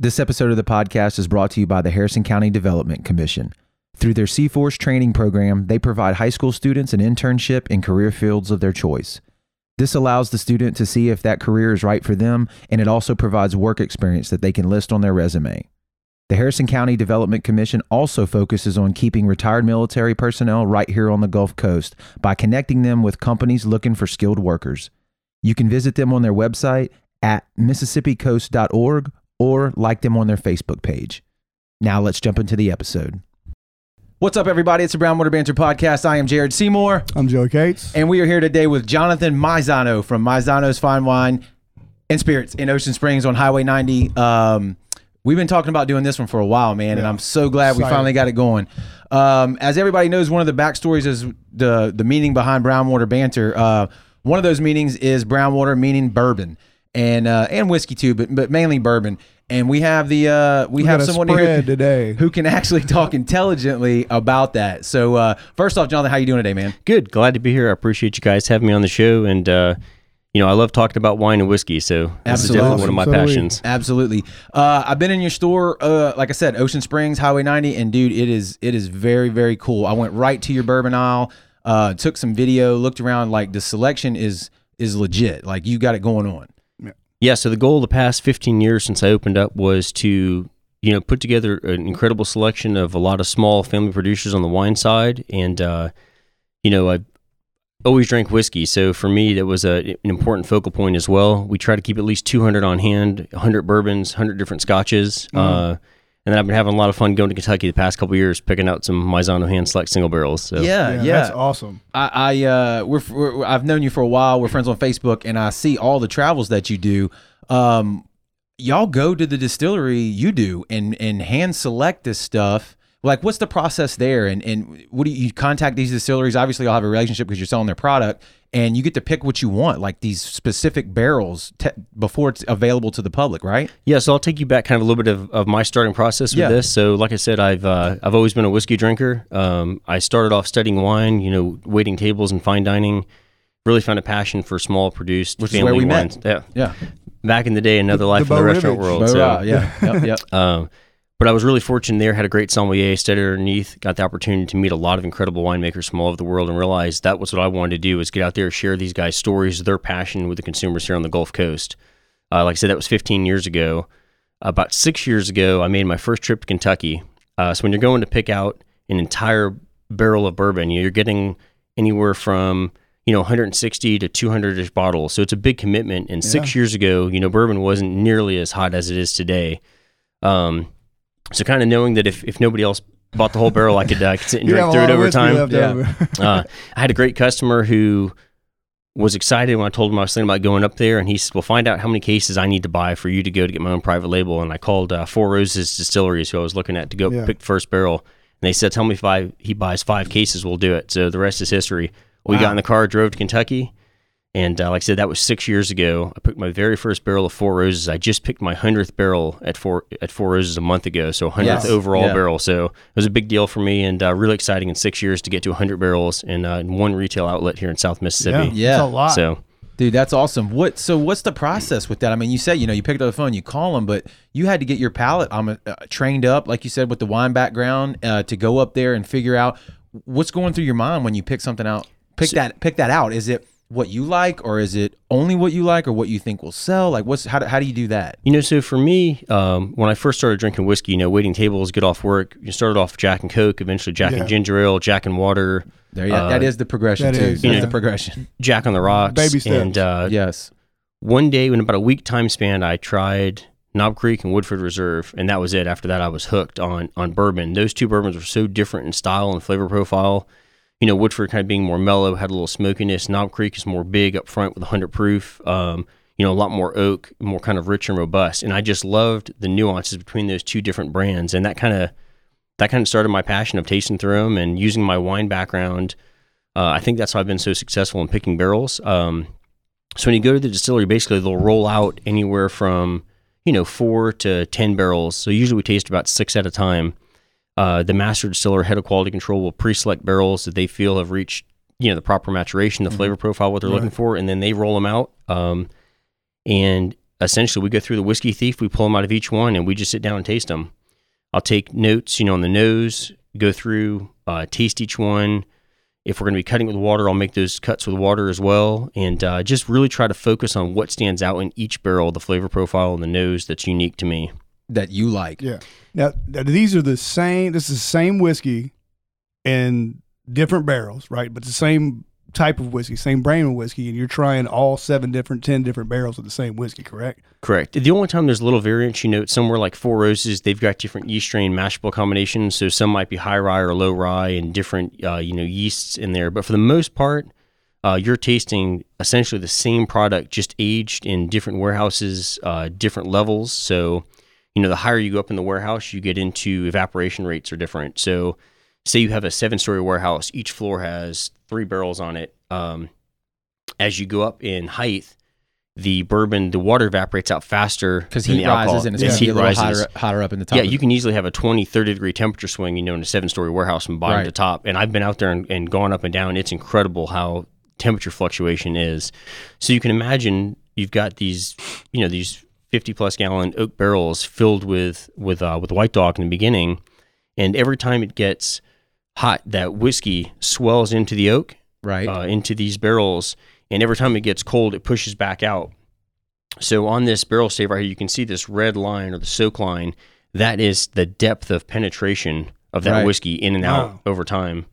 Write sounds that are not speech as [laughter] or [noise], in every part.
This episode of the podcast is brought to you by the Harrison County Development Commission. Through their C-Force training program, they provide high school students an internship in career fields of their choice. This allows the student to see if that career is right for them, and it also provides work experience that they can list on their resume. The Harrison County Development Commission also focuses on keeping retired military personnel right here on the Gulf Coast by connecting them with companies looking for skilled workers. You can visit them on their website at mississippicoast.org or like them on their Facebook page. Now let's jump into the episode. What's up, everybody? It's the Brownwater Banter Podcast. I am Jared Seymour, I'm Joe Cates. and we are here today with Jonathan Maisano from Maisano's Fine Wine and Spirits in Ocean Springs on Highway 90. Um, we've been talking about doing this one for a while, man, and I'm so glad we finally got it going. Um, as everybody knows, one of the backstories is the the meaning behind Brownwater Banter. Uh, one of those meanings is Brownwater, meaning bourbon and uh, and whiskey too, but but mainly bourbon. And we have the uh, we, We have someone here today. who can actually talk intelligently about that. So uh, first off, Jonathan, how you doing today, man? Good. Glad to be here. I appreciate you guys having me on the show. And, uh, you know, I love talking about wine and whiskey. So this is Absolutely. definitely one of my So passions. Absolutely. Uh, I've been in your store, uh, like I said, Ocean Springs, Highway 90, and dude, it is it is very very cool. I went right to your bourbon aisle, uh, took some video, looked around. Like the selection is is legit. Like you got it going on. Yeah. So the goal of the past 15 years since I opened up was to, you know, put together an incredible selection of a lot of small family producers on the wine side. And, uh, you know, I always drank whiskey. So for me, that was a, an important focal point as well. We try to keep at least 200 on hand, 100 bourbons, 100 different scotches. Uh, and then I've been having a lot of fun going to Kentucky the past couple years, picking out some Maisano hand select single barrels. So Yeah, yeah, yeah. that's awesome. I, I uh, we're, we're I've known you for a while. We're friends on Facebook, and I see all the travels that you do. Um, y'all go to the distillery you do and and hand select this stuff. Like, what's the process there? And and what do you, you contact these distilleries? Obviously, you'll have a relationship because you're selling their product, and you get to pick what you want, like these specific barrels te- before it's available to the public, right? Yeah, so I'll take you back kind of a little bit of, of my starting process with Yeah. this. So, like I said, I've uh, I've always been a whiskey drinker. Um, I started off studying wine, you know, waiting tables and fine dining. Really found a passion for small produced Which is family where we met. Yeah, Yeah. back in the day, another The- life the in the restaurant Rivage. world. Bo so, Ra, yeah, yep, yep. [laughs] um, but I was really fortunate there. Had a great sommelier, studied underneath, got the opportunity to meet a lot of incredible winemakers from all over the world, and realized that was what I wanted to do: was get out there, share these guys' stories, their passion with the consumers here on the Gulf Coast. Uh, like I said, that was 15 years ago. About six years ago, I made my first trip to Kentucky. Uh, so when you're going to pick out an entire barrel of bourbon, you're getting anywhere from you know 160 to 200ish bottles. So it's a big commitment. And six years ago, you know, bourbon wasn't nearly as hot as it is today. Um, so kind of knowing that if, if nobody else bought the whole barrel, I could, uh, could sit and [laughs] drink through it over time. Yeah. over. [laughs] Uh, I had a great customer who was excited when I told him I was thinking about going up there, and he said, "Well, find out how many cases I need to buy for you to go to get my own private label." And I called uh, Four Roses Distilleries, who I was looking at, to go Yeah. pick the first barrel. And they said, "Tell me if I, he buys five cases, we'll do it." So the rest is history. We Wow. got in the car, drove to Kentucky, and uh, like I said, that was six years ago. I picked my very first barrel of Four Roses. I just picked my hundredth barrel at Four at Four Roses a month ago, so hundredth Yes. overall Yeah. barrel. So it was a big deal for me, and uh, really exciting in six years to get to hundred barrels in, uh, in one retail outlet here in South Mississippi. Yeah. It's a lot. So Dude, that's awesome. What? So, what's the process with that? I mean, you said you know you picked up the phone, you call them, but you had to get your palate um, uh, trained up, like you said, with the wine background, uh, to go up there and figure out what's going through your mind when you pick something out. Pick that, pick that out. Is it what you like, or is it only what you like, or what you think will sell? Like, what's how do, how do you do that? You know, so for me, um, when I first started drinking whiskey, you know, waiting tables, get off work, you started off Jack and Coke, eventually Jack Yeah. and ginger ale, Jack and water, There, yeah, Uh, that is the progression that too. is, That's yeah. the progression. Jack on the rocks. Baby steps. And uh, Yes. one day, in about a week time span, I tried Knob Creek and Woodford Reserve, and that was it. After that, I was hooked on on bourbon. Those two bourbons were so different in style and flavor profile. You know, Woodford kind of being more mellow, had a little smokiness. Knob Creek is more big up front with 100 proof. Um, you know, a lot more oak, more kind of rich and robust. And I just loved the nuances between those two different brands, and that kind of that kind of started my passion of tasting through them and using my wine background. Uh, I think that's how I've been so successful in picking barrels. Um, so when you go to the distillery, basically they'll roll out anywhere from you know four to ten barrels. So usually we taste about six at a time. Uh, the master distiller, head of quality control, will pre-select barrels that they feel have reached you know the proper maturation, the flavor profile, what they're looking for, and then they roll them out. Um, and essentially we go through the whiskey thief, we pull them out of each one, and we just sit down and taste them. I'll take notes, you know, on the nose, go through, uh, taste each one. If we're going to be cutting with water, I'll make those cuts with water as well, and uh, just really try to focus on what stands out in each barrel, the flavor profile and the nose that's unique to me. That you like. Yeah. Now, now these are the same. This is the same whiskey in different barrels, right? But the same type of whiskey, same brand of whiskey, and you're trying all seven different, ten different barrels of the same whiskey, correct? Correct. The only time there's a little variance, you know, somewhere like Four Roses, they've got different yeast strain mash bill combinations. So some might be high rye or low rye and different, uh, you know, yeasts in there. But for the most part, uh, you're tasting essentially the same product, just aged in different warehouses, uh, different levels. So, you know, the higher you go up in the warehouse, you get into evaporation rates are different. So, say you have a seven story warehouse, each floor has three barrels on it. Um, as you go up in height, the bourbon, the water evaporates out faster Because heat rises and it's Yeah. going to be heat a little rises. hotter, hotter up in the top. Yeah, you can easily have a 20, 30 degree temperature swing, you know, in a seven story warehouse from bottom Right. to top. And I've been out there and, and gone up and down. It's incredible how temperature fluctuation is. So you can imagine you've got these, you know, these 50 plus gallon oak barrels filled with, with, uh, with white dog in the beginning. And every time it gets hot, that whiskey swells into the oak right. uh, into these barrels, and every time it gets cold, it pushes back out. So on this barrel stave right here, you can see this red line or the soak line. That is the depth of penetration of that Right. whiskey in and out Wow. over time.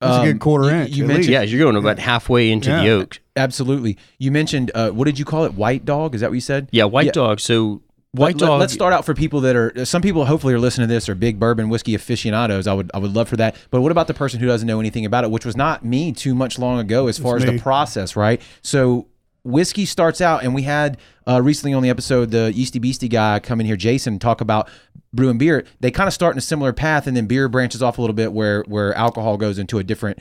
That's a good quarter Um, you- inch, You mentioned least. Yeah, you're going about halfway into the Yeah. oak. absolutely. You mentioned uh, what did you call it? White dog? Is that what you said? Yeah, white Yeah. dog. So white Let- dog. Let's start out for people that are. Some people hopefully are listening to this are big bourbon whiskey aficionados. I would I would love for that. But what about the person who doesn't know anything about it, which was not me too much long ago as far as the process, right? So whiskey starts out, and we had uh, recently on the episode the Yeasty Beastie guy come in here, Jason, talk about brewing beer. They kind of start in a similar path, and then beer branches off a little bit where where alcohol goes into a different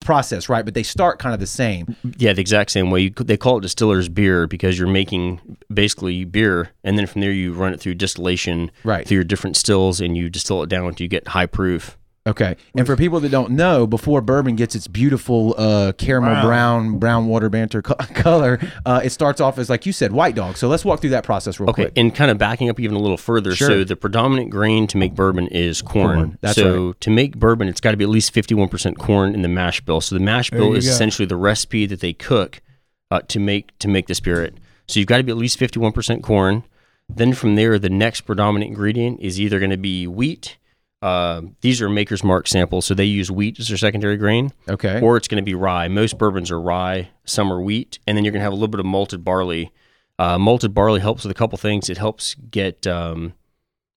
process, right? But they start kind of the same. Yeah, the exact same way. You, they call it distiller's beer because you're making basically beer, and then from there you run it through distillation Right. through your different stills, and you distill it down until you get high proof. Okay. And for people that don't know, before bourbon gets its beautiful uh, caramel Wow. brown, brown water banter co- [laughs] color, uh, it starts off as, like you said, white dog. So let's walk through that process real Okay, quick. Okay. And kind of backing up even a little further. Sure. So the predominant grain to make bourbon is corn. Corn, that's so to make bourbon, it's got to be at least fifty-one percent corn in the mash bill. So the mash bill is go. essentially the recipe that they cook uh, to make to make the spirit. So you've got to be at least fifty-one percent corn. Then from there, the next predominant ingredient is either going to be wheat. Uh, these are Maker's Mark samples, so they use wheat as their secondary grain Okay. or it's going to be rye. Most bourbons are rye, some are wheat, and then you're going to have a little bit of malted barley. Uh, malted barley helps with a couple things. It helps get um,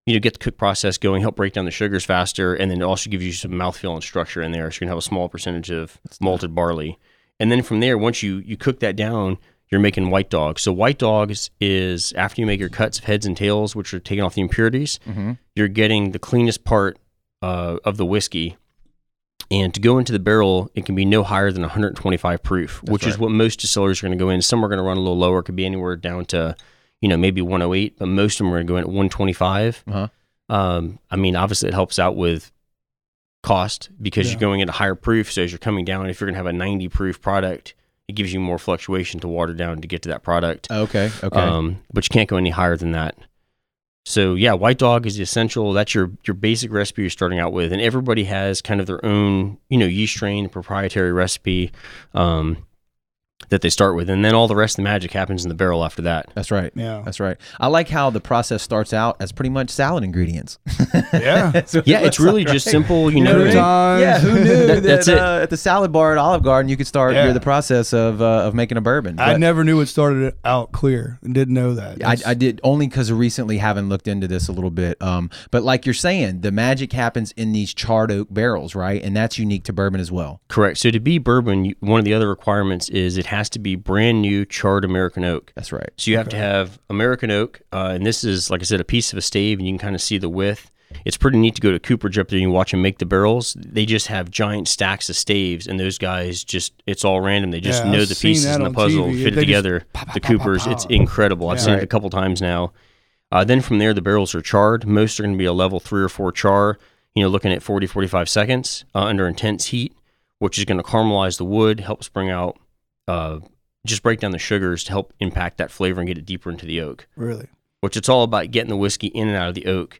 you know get the cook process going, help break down the sugars faster, and then it also gives you some mouthfeel and structure in there. So you're going to have a small percentage of malted barley, and then from there, once you you cook that down, you're making white dogs. So white dogs is after you make your cuts of heads and tails, which are taking off the impurities, you're getting the cleanest part uh, of the whiskey. And to go into the barrel, it can be no higher than 125 proof, which is what most distillers are going to go in. Some are going to run a little lower. It could be anywhere down to, you know, maybe 108, but most of them are going to go in at 125. Uh-huh. Um, I mean, obviously, it helps out with cost because Yeah. you're going at a higher proof. So as you're coming down, if you're going to have a 90 proof product, it gives you more fluctuation to water down to get to that product. Okay. Okay. Um, but you can't go any higher than that. So yeah, white dog is essential. That's your your basic recipe you're starting out with, and everybody has kind of their own you know yeast strain proprietary recipe um, that they start with, and then all the rest of the magic happens in the barrel after that. That's right. Yeah. That's right. I like how the process starts out as pretty much salad ingredients. [laughs] Yeah. That's it Yeah, it's really like, just right? simple. You You know know, what I mean? Croutons. Yeah, who knew that, That- that's it. Uh, at the salad bar at Olive Garden you could start Yeah. the process of uh, of making a bourbon. I never knew it started out clear and didn't know that. I, I did only because recently haven't looked into this a little bit. Um, but like you're saying, the magic happens in these charred oak barrels, right? And that's unique to bourbon as well. correct. So to be bourbon, you, one of the other requirements is it has to be brand new charred American oak. That's right. So you have to have American oak, uh, and this is like I said, a piece of a stave, and you can kind of see the width. It's pretty neat to go to Cooperage up there and you watch them make the barrels. They just have giant stacks of staves, and those guys just—it's all random. They just Yeah, know I've the pieces and the puzzle, TV. fit it They just together. pow, pow, the pow, pow, Coopers, pow. it's incredible. I've Yeah. seen Right. it a couple times now. Uh, then from there, the barrels are charred. Most are going to be a level three or four char. You know, looking at 40, 45 seconds uh, under intense heat, which is going to caramelize the wood, helps bring out uh, just break down the sugars to help impact that flavor and get it deeper into the oak. Really? Which it's all about getting the whiskey in and out of the oak.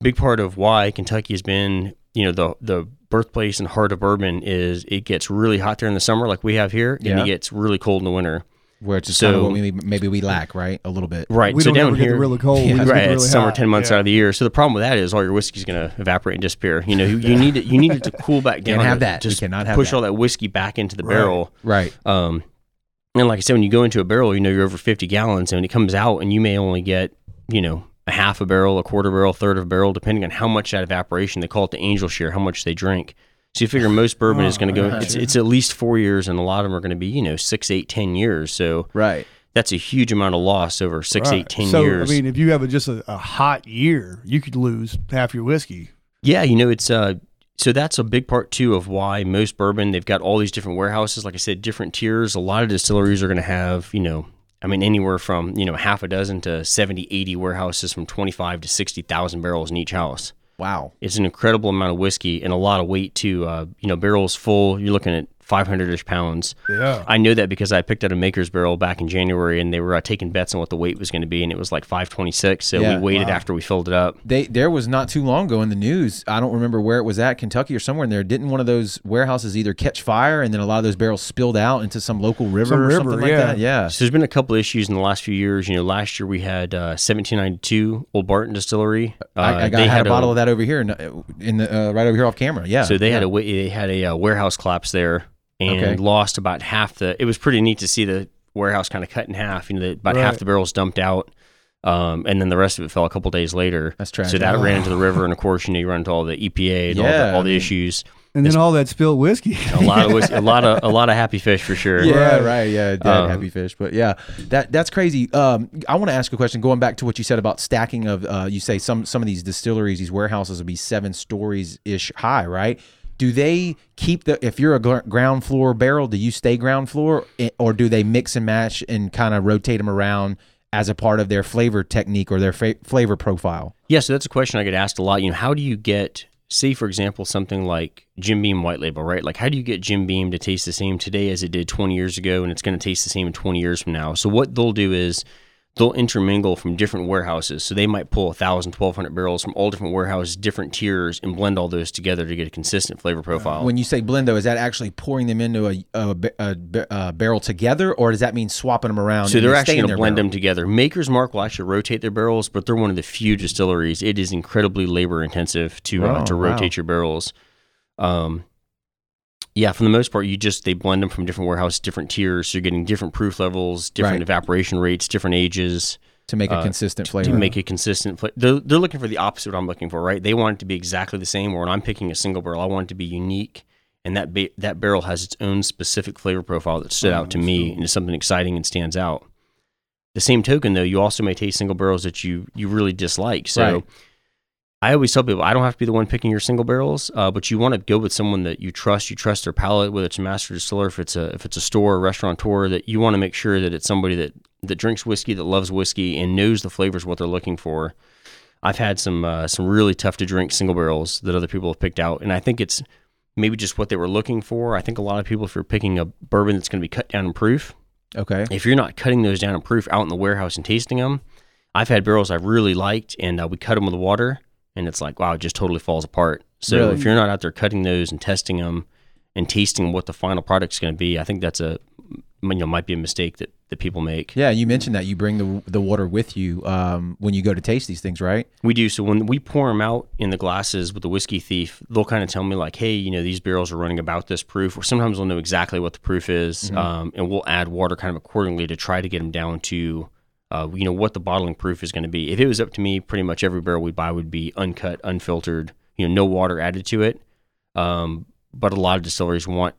Big part of why Kentucky has been, you know, the the birthplace and heart of bourbon is it gets really hot there in the summer, like we have here, and it gets really cold in the winter. Where it's just kind of So- what we maybe we lack, right? A little bit. Right. We so don't down here, get really cold. Yeah. We just get right, really it's summer ten months Yeah. out of the year. So the problem with that is all your whiskey's going to evaporate and disappear. You know, you, you need it. You need it to cool back down. Can't have to that. We Just cannot have push that. all that whiskey back into the Right. barrel. Right. Um, and like I said, when you go into a barrel, you know you're over 50 gallons, and when it comes out, and you may only get, you know, a half a barrel, a quarter barrel, third of a barrel, depending on how much that evaporation. They call it the angel share, how much they drink. So you figure most bourbon is Oh, going to go. right. It's, it's at least four years, and a lot of them are going to be, you know, six, eight, ten years. So Right. that's a huge amount of loss over six, Right. eight, ten so, years. I mean, if you have a, just a, a hot year, you could lose half your whiskey. Yeah, you know, it's uh so that's a big part too of why most bourbon they've got all these different warehouses, like I said, different tiers. A lot of distilleries are going to have, you know, I mean anywhere from, you know, half a dozen to 70, 80 warehouses from 25 to 60,000 barrels in each house. Wow. It's an incredible amount of whiskey and a lot of weight too. Uh, you know, barrels full, you're looking at 500ish pounds. Yeah. I know that because I picked out a maker's barrel back in January and they were uh, taking bets on what the weight was going to be and it was like 526. So Yeah. we waited Wow. after we filled it up. They there was not too long ago in the news. I don't remember where it was at, Kentucky or somewhere in there. Didn't one of those warehouses either catch fire and then a lot of those barrels spilled out into some local river Some or river, something like yeah. that? Yeah. So there's been a couple issues in the last few years. You know, last year we had uh, 1792 Old Barton Distillery. Uh, I, I got they I had, a a- bottle of that over here in, in the uh, right over here off camera. Yeah. So they yeah. had a they had a uh, warehouse collapse there and Okay. lost about half the. It was pretty neat to see the warehouse kind of cut in half. You know, the, about half the barrels dumped out, um, and then the rest of it fell a couple days later. That's tragic. So that ran [sighs] into the river, and of course, you know, you run into all the EPA and all the, all I mean- issues. And then all that spilled whiskey. A lot of [laughs] whiskey, a lot of a lot of happy fish for sure. Yeah, Right. right. Yeah, dead Um, happy fish. But yeah, that that's crazy. Um, I want to ask a question. Going back to what you said about stacking of, uh, you say some some of these distilleries, these warehouses will be seven stories ish high, right? Do they keep the if you're a ground floor barrel, do you stay ground floor, or do they mix and match and kind of rotate them around as a part of their flavor technique or their flavor profile? Yeah, so that's a question I get asked a lot. You know, how do you get, say, for example, something like Jim Beam White Label, right? Like, how do you get Jim Beam to taste the same today as it did 20 years ago, and it's going to taste the same in 20 years from now? So, what they'll do is they'll intermingle from different warehouses. So, they might pull 1,000, 1,200 barrels from all different warehouses, different tiers, and blend all those together to get a consistent flavor profile. When you say blend, though, is that actually pouring them into a, a, a, a barrel together, or does that mean swapping them around? So they're actually going to blend barrel? them together. Maker's Mark will actually rotate their barrels, but they're one of the few distilleries. It is incredibly labor intensive to uh, Oh, to wow. rotate your barrels. Um, yeah, for the most part, you just they blend them from different warehouses, different tiers. So you're getting different proof levels, different Right. evaporation rates, different ages to make a uh, consistent to flavor. make it consistent. fla- They're, they're looking for the opposite of what I'm looking for, right? They want it to be exactly the same. Where when I'm picking a single barrel, I want it to be unique, and that ba- that barrel has its own specific flavor profile that stood Oh, out to me cool. and is something exciting and stands out. The same token, though, you also may taste single barrels that you you really dislike. So. Right. I always tell people I don't have to be the one picking your single barrels, uh, but you want to go with someone that you trust. You trust their palate, whether it's a master distiller, if it's a if it's a store, or restaurateur, that you want to make sure that it's somebody that that drinks whiskey, that loves whiskey, and knows the flavors what they're looking for. I've had some uh, some really tough to drink single barrels that other people have picked out, and I think it's maybe just what they were looking for. I think a lot of people, if you're picking a bourbon that's going to be cut down in proof, okay. if you're not cutting those down in proof out in the warehouse and tasting them, I've had barrels I've really liked, and uh, we cut them with water, and it's like wow, it just totally falls apart. So Really? if you're not out there cutting those and testing them and tasting what the final product's going to be, I think that's a you know might be a mistake that that people make. Yeah, you mentioned that you bring the the water with you um, when you go to taste these things, right? We do. So when we pour them out in the glasses with the whiskey thief, they'll kind of tell me like, "Hey, you know, these barrels are running about this proof." Or sometimes we'll know exactly what the proof is, um, and we'll add water kind of accordingly to try to get them down to, uh, you know, what the bottling proof is going to be. If it was up to me, pretty much every barrel we buy would be uncut, unfiltered, you know, no water added to it. Um, but a lot of distilleries want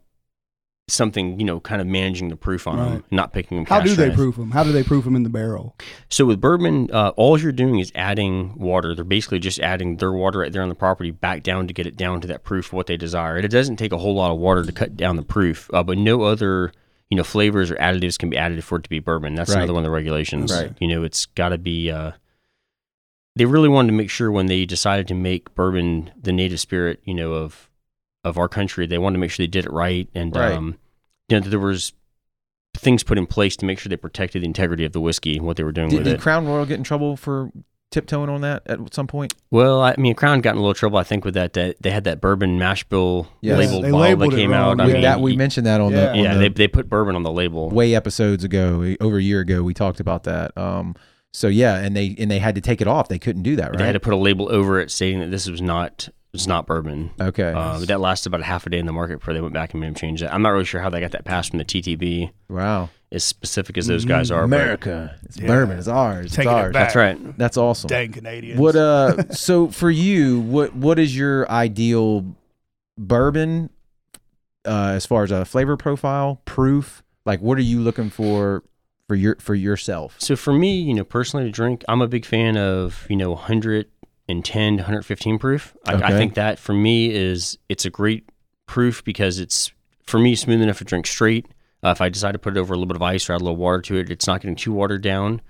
something, you know, kind of managing the proof on them, not picking them. How do they proof them? How do they proof them in the barrel? So with bourbon, uh, all you're doing is adding water. They're basically just adding their water right there on the property back down to get it down to that proof what they desire. And it doesn't take a whole lot of water to cut down the proof, uh, but no other you know flavors or additives can be added for it to be bourbon. That's Right. another one of the regulations. Right. You know, it's got to be. Uh, they really wanted to make sure when they decided to make bourbon the native spirit, you know, of of our country, they wanted to make sure they did it right and Right. um, you know, there was things put in place to make sure they protected the integrity of the whiskey and what they were doing Did, with did it. Crown Royal get in trouble for tiptoeing on that at some point? Well, I mean, Crown got in a little trouble, I think, with that. That they had that bourbon mash bill Yes. labeled They bottle labeled that came wrong, out. I yeah. mean, that we mentioned that on the Yeah. on yeah, the they they put bourbon on the label. way episodes ago, over a year ago, we talked about that. Um, so yeah, and they and they had to take it off. They couldn't do that, Right? They had to put a label over it stating that this was not was not bourbon. Okay, Uh, that lasted about a half a day in the market before they went back and made them change that. I'm not really sure how they got that passed from the TTB, wow, as specific as those guys are. but America, it's Yeah. bourbon, it's ours, it's Taking it ours. back. That's right. That's awesome. Dang Canadians. What uh? [laughs] so for you, what what is your ideal bourbon uh, as far as a flavor profile, proof? Like, what are you looking for for your for yourself? So for me, you know, personally to drink, I'm a big fan of you know 110 to 115 proof. I, I think that for me is it's a great proof because it's for me smooth enough to drink straight. Uh, if I decide to put it over a little bit of ice or add a little water to it, it's not getting too watered down.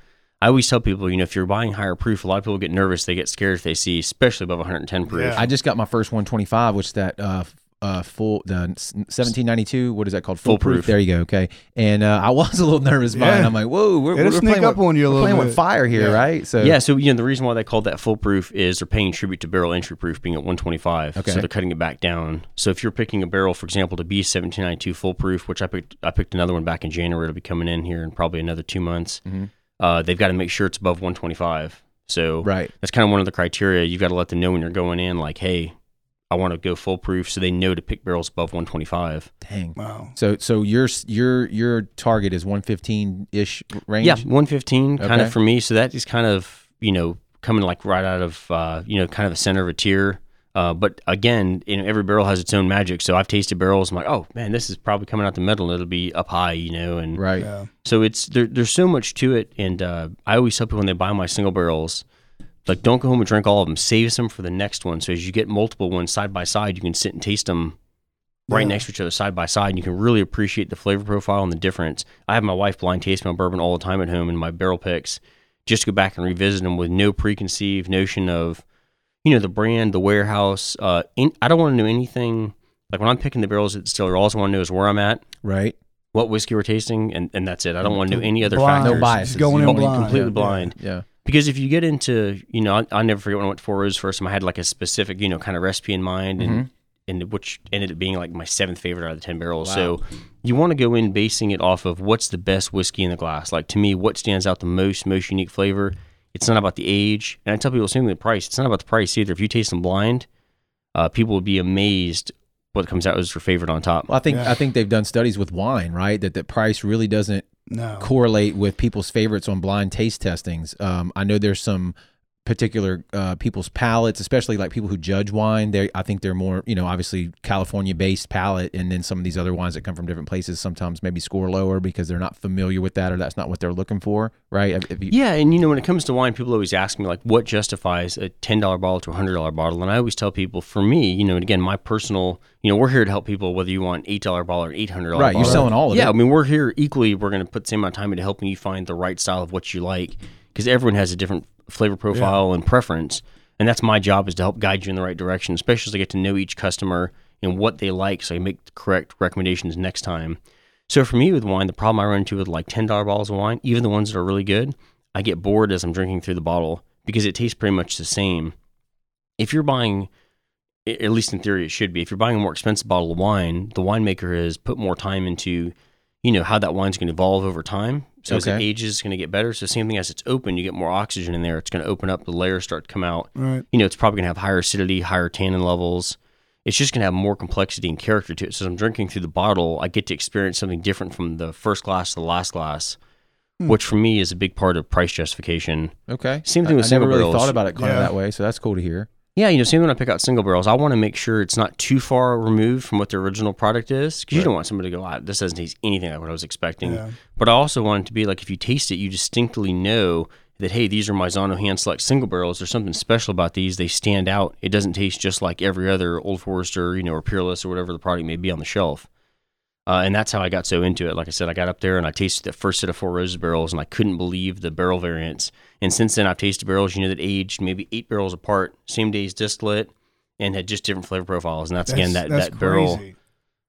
I always tell people, you know, if you're buying higher proof, a lot of people get nervous. They get scared if they see, especially above 110 proof. Yeah. I just got my first 125, which is that uh, f- uh, full the 1792. What is that called? Full proof. proof. There you go. Okay, and uh, I was a little nervous by it. I'm like, whoa, we're, It'll we're playing up with, on you a we're little playing bit. with fire here, Yeah. right? So Yeah, so you know the reason why they called that full proof is they're paying tribute to barrel entry proof being at 125. Okay. So they're cutting it back down. So if you're picking a barrel, for example, to be 1792 full proof, which I picked, I picked another one back in January. It'll be coming in here in probably another two months. Mhm. Uh, they've got to make sure it's above 125. So right. that's kind of one of the criteria. You've got to let them know when you're going in, like, hey, I want to go full proof, so they know to pick barrels above 125. Dang. Wow. So so your your your target is 115 ish range. Yeah, 115 kind of for me. So that is kind of, you know, coming like right out of, uh, you know, kind of the center of a tier. Uh, but again, you know, every barrel has its own magic. So I've tasted barrels. I'm like, oh man, this is probably coming out the middle. and It'll be up high, you know. And Right. Yeah. so it's there, there's so much to it. And uh, I always tell people when they buy my single barrels, like don't go home and drink all of them. Save some for the next one. So as you get multiple ones side by side, you can sit and taste them right Yeah. next to each other side by side and you can really appreciate the flavor profile and the difference. I have my wife blind taste my bourbon all the time at home in my barrel picks just to go back and revisit them with no preconceived notion of you know the brand, the warehouse. Uh, in, I don't want to know anything like when I'm picking the barrels at the distillery. All I want to know is where I'm at, Right. what whiskey we're tasting, and, and that's it. I don't want to know any other Blind. factors. No bias. Just going in You- blind. completely Yeah. blind. Yeah. Because if you get into, you know, I, I never forget when I went to Four Roses first time. I had like a specific, you know, kind of recipe in mind, and and which ended up being like my seventh favorite out of the ten barrels. So you want to go in basing it off of what's the best whiskey in the glass. Like to me, what stands out the most, most unique flavor. It's not about the age, and I tell people same with the price. It's not about the price either. If you taste them blind, uh, people would be amazed what comes out as your favorite on top. Well, I think Yeah. I think they've done studies with wine, right? That the price really doesn't No. correlate with people's favorites on blind taste testings. Um, I know there's some particular uh, people's palates, especially like people who judge wine. They, I think they're more, you know, obviously California based palate, and then some of these other wines that come from different places sometimes maybe score lower because they're not familiar with that or that's not what they're looking for, right? You- Yeah, and you know when it comes to wine, people always ask me like, what justifies a ten dollar bottle to a hundred dollar bottle? And I always tell people, for me, you know, and again, my personal, you know, we're here to help people whether you want eight dollar bottle or eight hundred dollar. Bottle. Right, you're selling all of yeah, it. Yeah, I mean, we're here equally. We're going to put the same amount of time into helping you find the right style of what you like because everyone has a different flavor profile and preference, and that's my job is to help guide you in the right direction, especially as I get to know each customer and what they like, so I can make the correct recommendations next time. So for me with wine, the problem I run into with like ten dollar bottles of wine, even the ones that are really good, I get bored as I'm drinking through the bottle because it tastes pretty much the same. If you're buying, at least in theory, it should be. If you're buying a more expensive bottle of wine, the winemaker has put more time into, you know, how that wine's going to evolve over time. So as it ages, it's going to get better. So same thing as it's open, you get more oxygen in there. It's going to open up, the layers start to come out Right. you know, it's probably going to have higher acidity, higher tannin levels. It's just going to have more complexity and character to it. So as I'm drinking through the bottle, I get to experience something different from the first glass to the last glass, Hmm. which for me is a big part of price justification. Okay. Same thing I, with I never really barrels. thought about it kind of that way, so that's cool to hear. Yeah, you know, same when I pick out single barrels, I want to make sure it's not too far removed from what the original product is because you don't want somebody to go, ah, this doesn't taste anything like what I was expecting. Yeah. But I also want it to be like if you taste it, you distinctly know that hey, these are Maisano hand select single barrels. There's something special about these. They stand out. It doesn't taste just like every other Old Forester, you know, or Peerless or whatever the product may be on the shelf. Uh, and that's how I got so into it. Like I said, I got up there and I tasted the first set of Four Roses barrels, and I couldn't believe the barrel variants. And since then, I've tasted barrels, you know, that aged maybe eight barrels apart, same day's distillate, and had just different flavor profiles. And that's, again that that's that barrel crazy.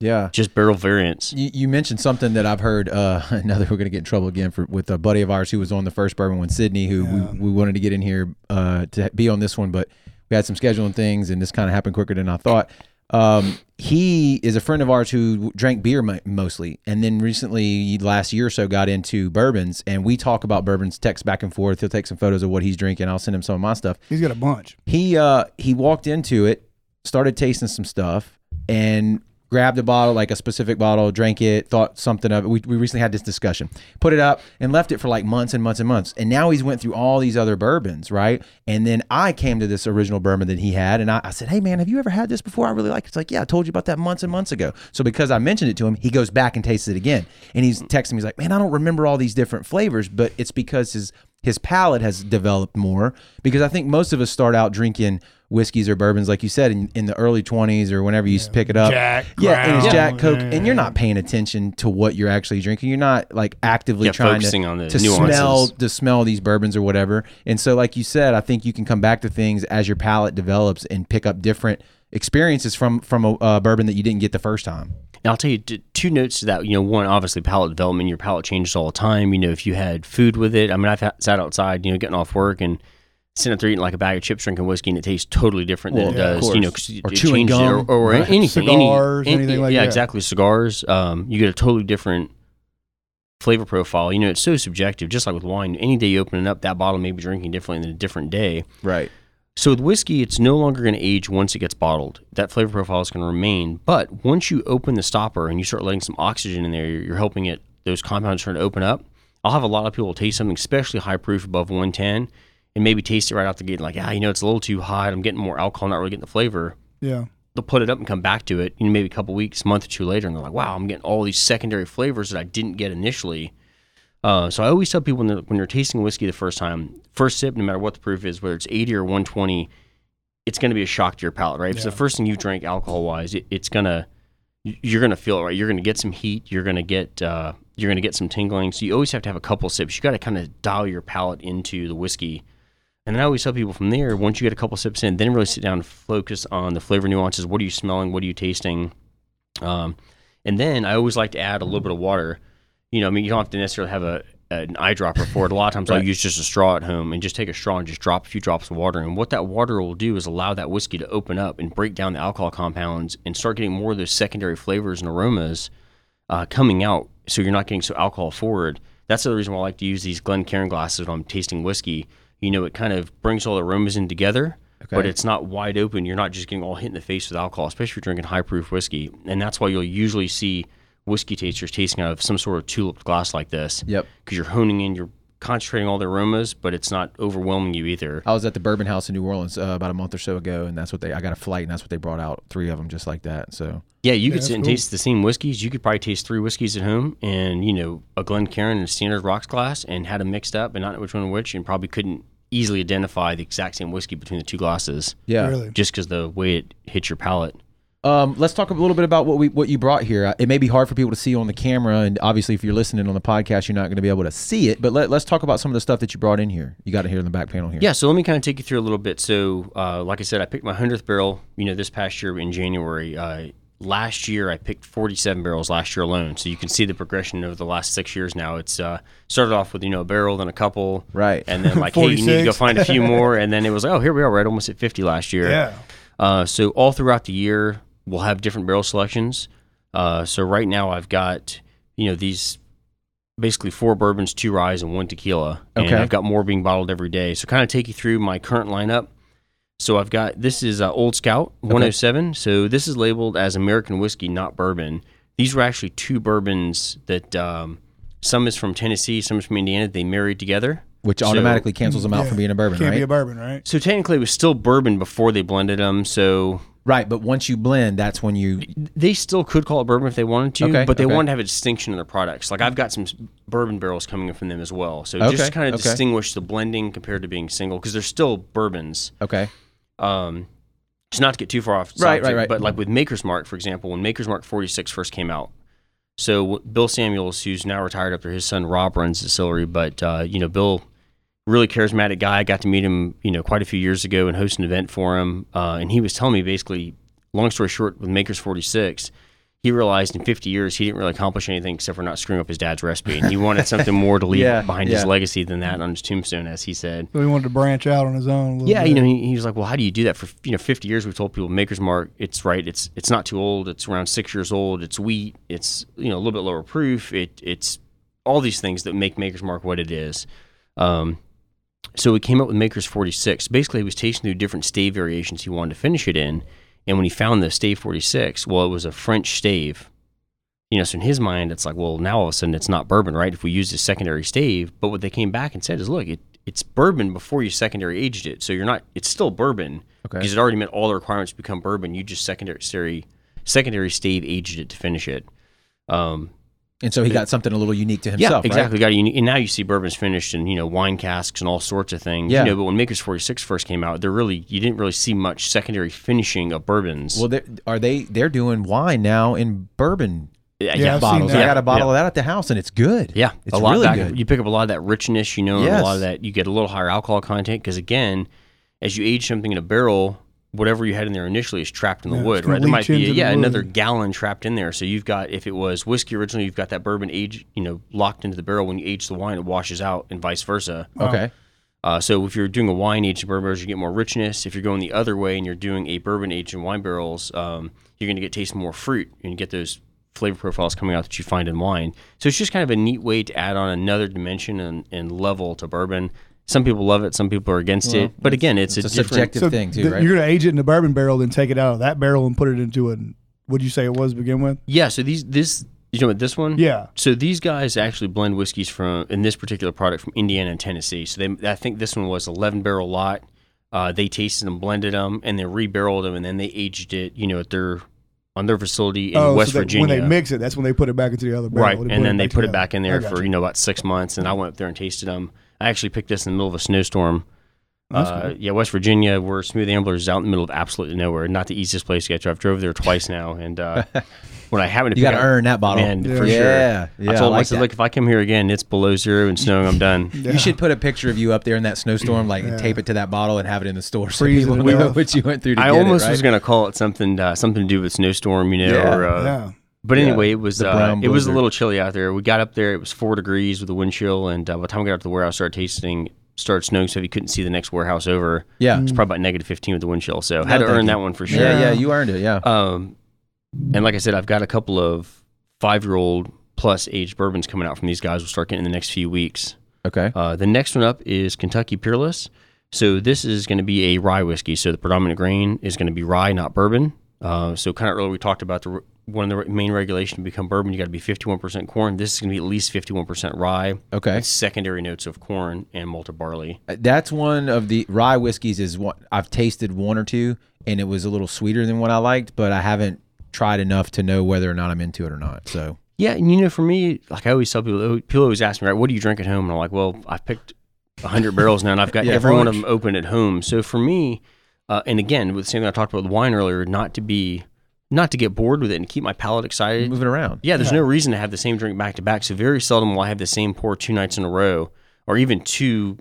Yeah. just barrel variants. You, you mentioned something that I've heard. Uh, [laughs] now that we're going to get in trouble again for with a buddy of ours who was on the first bourbon one, Sydney, who Yeah. we, we wanted to get in here uh, to be on this one, but we had some scheduling things, and this kind of happened quicker than I thought. Um, he is a friend of ours who drank beer mostly, and then recently, last year or so, got into bourbons. And we talk about bourbons, text back and forth. He'll take some photos of what he's drinking. I'll send him some of my stuff He's got a bunch. he uh he walked into it started tasting some stuff and grabbed a bottle like a specific bottle drank it thought something of it. We, we recently had this discussion. Put it up and left it for like months and months and months. And now he's went through all these other bourbons right? And then i came to this original bourbon that he had and i, I said hey man have you ever had this before? I really like it. It's like yeah i told you about that months and months ago. So because i mentioned it to him he goes back and tastes it again. And he's texting me he's like man i don't remember all these different flavors but it's because his his palate has developed more. Because I think most of us start out drinking whiskeys or bourbons, like you said, in, in the early 20s or whenever you pick it up. Jack, yeah, and it's Jack Coke, yeah, and you're not paying attention to what you're actually drinking. You're not like actively Yeah, trying focusing to, on the to nuances. smell to smell these bourbons or whatever. And so, like you said, I think you can come back to things as your palate develops and pick up different experiences from from a uh, bourbon that you didn't get the first time. And I'll tell you two notes to that. You know, one, obviously palate development. Your palate changes all the time. You know, if you had food with it. I mean, I've sat outside, you know, getting off work and sitting up there eating like a bag of chips, drinking whiskey, and it tastes totally different than Well, it yeah, does. You know. 'cause Or chewing gum. or, or Right. anything, Cigars, any, anything like yeah, that. exactly. Cigars. Um, you get a totally different flavor profile. You know, it's so subjective. Just like with wine, any day you open it up, that bottle may be drinking differently than a different day. Right. So with whiskey, it's no longer going to age once it gets bottled. That flavor profile is going to remain. But once you open the stopper and you start letting some oxygen in there, you're, you're helping it those compounds start to open up. I'll have a lot of people taste something, especially high proof above 110, and maybe taste it right out the gate, like, ah, you know, it's a little too hot. I'm getting more alcohol, not really getting the flavor. Yeah. They'll put it up and come back to it, you know, maybe a couple weeks, month or two later, and they're like, wow, I'm getting all these secondary flavors that I didn't get initially. Uh, so I always tell people when they're, when you're tasting whiskey the first time, first sip, no matter what the proof is, whether it's 80 or 120, it's going to be a shock to your palate, right? If it's the first thing you drank alcohol wise, it, it's gonna you're gonna feel it, right? You're gonna get some heat. You're gonna get uh, you're gonna get some tingling. So you always have to have a couple sips. You got to kind of dial your palate into the whiskey. And then I always tell people from there, once you get a couple sips in, then really sit down and focus on the flavor nuances. What are you smelling? What are you tasting? Um, and then I always like to add a little bit of water. You know, I mean, you don't have to necessarily have a an eyedropper for it. A lot of times I'll use just a straw at home and just take a straw and just drop a few drops of water. And what that water will do is allow that whiskey to open up and break down the alcohol compounds and start getting more of those secondary flavors and aromas uh, coming out. So you're not getting so alcohol forward. That's the reason why I like to use these Glencairn glasses when I'm tasting whiskey. You know, it kind of brings all the aromas in together, but it's not wide open. You're not just getting all hit in the face with alcohol, especially if you're drinking high proof whiskey. And that's why you'll usually see whiskey tasters tasting out of some sort of tulip glass like this Yep. because you're honing in, you're concentrating all the aromas, but it's not overwhelming you either. I was at the Bourbon House in New Orleans uh, about a month or so ago, and that's what they. I got a flight, and that's what they brought out. Three of them, just like that. So Yeah, you could sit and cool. taste the same whiskeys. You could probably taste three whiskeys at home, and you know a Glencairn and a standard rocks glass, and had them mixed up, and not know which one which, and probably couldn't easily identify the exact same whiskey between the two glasses, yeah. Really. just because the way it hits your palate. Um, let's talk a little bit about what we what you brought here. Uh, It may be hard for people to see on the camera, and obviously, if you're listening on the podcast, you're not going to be able to see it. But let, let's talk about some of the stuff that you brought in here. You got it here in the back panel here. Yeah, so let me kind of take you through a little bit. So, uh, like I said, I picked my hundredth barrel. You know, this past year in January. Uh, last year, I picked 47 barrels last year alone. So you can see the progression over the last six years. Now it's uh, started off with you know a barrel, then a couple, Right. and then like [laughs] hey, you need to go find a few [laughs] more, and then it was like oh here we are, right almost at 50 last year. Yeah. Uh, so all throughout the year, we'll have different barrel selections. Uh, so right now, I've got you know these basically four bourbons, two rye, and one tequila, and Okay. I've got more being bottled every day. So kind of take you through my current lineup. So I've got this is uh, Old Scout 107. So this is labeled as American whiskey, not bourbon. These were actually two bourbons that um, some is from Tennessee, some is from Indiana. They married together. Which So- automatically cancels them out Yeah. from being a bourbon, Can't right? be a bourbon, right? So technically, it was still bourbon before they blended them. So right. But once you blend, that's when you. they still could call it bourbon if they wanted to, Okay, but they okay. wanted to have a distinction in their products. Like I've got some bourbon barrels coming in from them as well, so Okay, just kind of okay. distinguish the blending compared to being single because they're still bourbons. Okay. Um, just not to get too far off, Right, right, right. But like with Maker's Mark, for example, when Maker's Mark 46 first came out, so Bill Samuels, who's now retired there, his son Rob runs the distillery, but uh, you know Bill, really charismatic guy. I got to meet him, you know, quite a few years ago and host an event for him, uh, and he was telling me basically, long story short, with Maker's 46, he realized in 50 years he didn't really accomplish anything except for not screwing up his dad's recipe. And he wanted something more to [laughs] leave Yeah, behind yeah. his legacy than that on his tombstone, as he said. So he wanted to branch out on his own. A little Yeah, bit. you know, he, he was like, "Well, how do you do that for you know 50 years?" We've told people Maker's Mark. It's right. It's it's not too old. It's around six years old. It's wheat. It's you know a little bit lower proof. It it's all these things that make Maker's Mark what it is. Um, so we came up with Maker's 46. Basically, he was tasting through different stave variations he wanted to finish it in, and when he found the stave 46, well, it was a French stave. You know, so in his mind, it's like, well, now all of a sudden it's not bourbon, right? If we use a secondary stave, but what they came back and said is, look, it, it's bourbon before you secondary aged it, so you're not. It's still bourbon Okay. because it already met all the requirements to become bourbon. You just secondary secondary, secondary stave aged it to finish it. Um, And so he got something a little unique to himself. yeah, right? exactly. Got a unique, and now you see bourbons finished in you know wine casks and all sorts of things. Yeah. You know, but when Maker's Forty Six first came out, there really you didn't really see much secondary finishing of bourbons. Well, they're, they? They're doing wine now in bourbon yeah, Yeah, I've seen bottles. that. I got a bottle yeah. of that at the house, and it's good. Yeah, it's a lot really back, good. You pick up a lot of that richness, you know, and Yes. a lot of that. You get a little higher alcohol content because again, as you age something in a barrel, whatever you had in there initially is trapped in the Yeah, wood, right? There might be into the yeah another gallon trapped in there. So you've got if it was whiskey originally, you've got that bourbon age, you know, locked into the barrel. When you age the wine, it washes out, and vice versa. Okay. Uh, so if you're doing a wine aged in bourbon barrels, you get more richness. If you're going the other way and you're doing a bourbon aged in wine barrels, um, you're going to get taste more fruit. You're going to get those flavor profiles coming out that you find in wine. So it's just kind of a neat way to add on another dimension and, and level to bourbon. Some people love it, some people are against Well, it. But again, it's, it's a, a subjective So thing too, th- right? You're gonna age it in a bourbon barrel, then take it out of that barrel and put it into a. Would you say it was to begin with? Yeah. So these this you know what this one? Yeah. So these guys actually blend whiskeys from in this particular product from Indiana and Tennessee. So they, I think this one was 11 barrel lot. Uh, they tasted them, blended them, and then rebarreled them, and then they aged it. You know, at their on their facility in oh, West so that Virginia. when they mix it, that's when they put it back into the other barrel. right, and then they put it together. back in there for you. you know about six months. And I went up there and tasted them. I actually picked this in the middle of a snowstorm. Uh, yeah, West Virginia, where Smooth Ambler is out in the middle of absolutely nowhere. Not the easiest place to get to. I've drove there twice now, and uh, [laughs] when I happen to you got to up- earn that bottle. Man, Yeah. for yeah, sure. Yeah, I told him, I like said, that. look, if I come here again, it's below zero and snowing, I'm done. Yeah. [laughs] You should put a picture of you up there in that snowstorm, like and Yeah. tape it to that bottle and have it in the store so Freezing people know [laughs] what you went through to I get almost it, right? was going to call it something uh, something to do with snowstorm, you know. Yeah, or, yeah. But Yeah, anyway, it was uh, it was a little chilly out there. We got up there; it was four degrees with a wind chill, and uh, by the time we got up to the warehouse, started tasting, started snowing, so you couldn't see the next warehouse over. yeah. It's probably about negative fifteen with the wind chill, so No, had to earn you. that one for sure. yeah, yeah, you earned it. Yeah. Um, and like I said, I've got a couple of five-year-old plus aged bourbons coming out from these guys. We'll start getting in the next few weeks. Okay. Uh, the next one up is Kentucky Peerless. So this is going to be a rye whiskey. So the predominant grain is going to be rye, not bourbon. Uh, so kind of earlier we talked about the one of the main regulations to become bourbon, you got to be 51% corn. This is going to be at least 51% rye. Okay. Secondary notes of corn and malted barley. That's one of the rye whiskeys is what I've tasted one or two and it was a little sweeter than what I liked, but I haven't tried enough to know whether or not I'm into it or not. So Yeah, and you know, for me, like I always tell people, people always ask me, right, what do you drink at home? And I'm like, well, I've picked 100 barrels now, and I've got [laughs] Yeah, every one of them open at home. So for me, uh, and again, with the same thing I talked about with wine earlier, not to be, not to get bored with it and keep my palate excited. moving around. Yeah, there's no reason to have the same drink back to back. So very seldom will I have the same pour two nights in a row, or even two.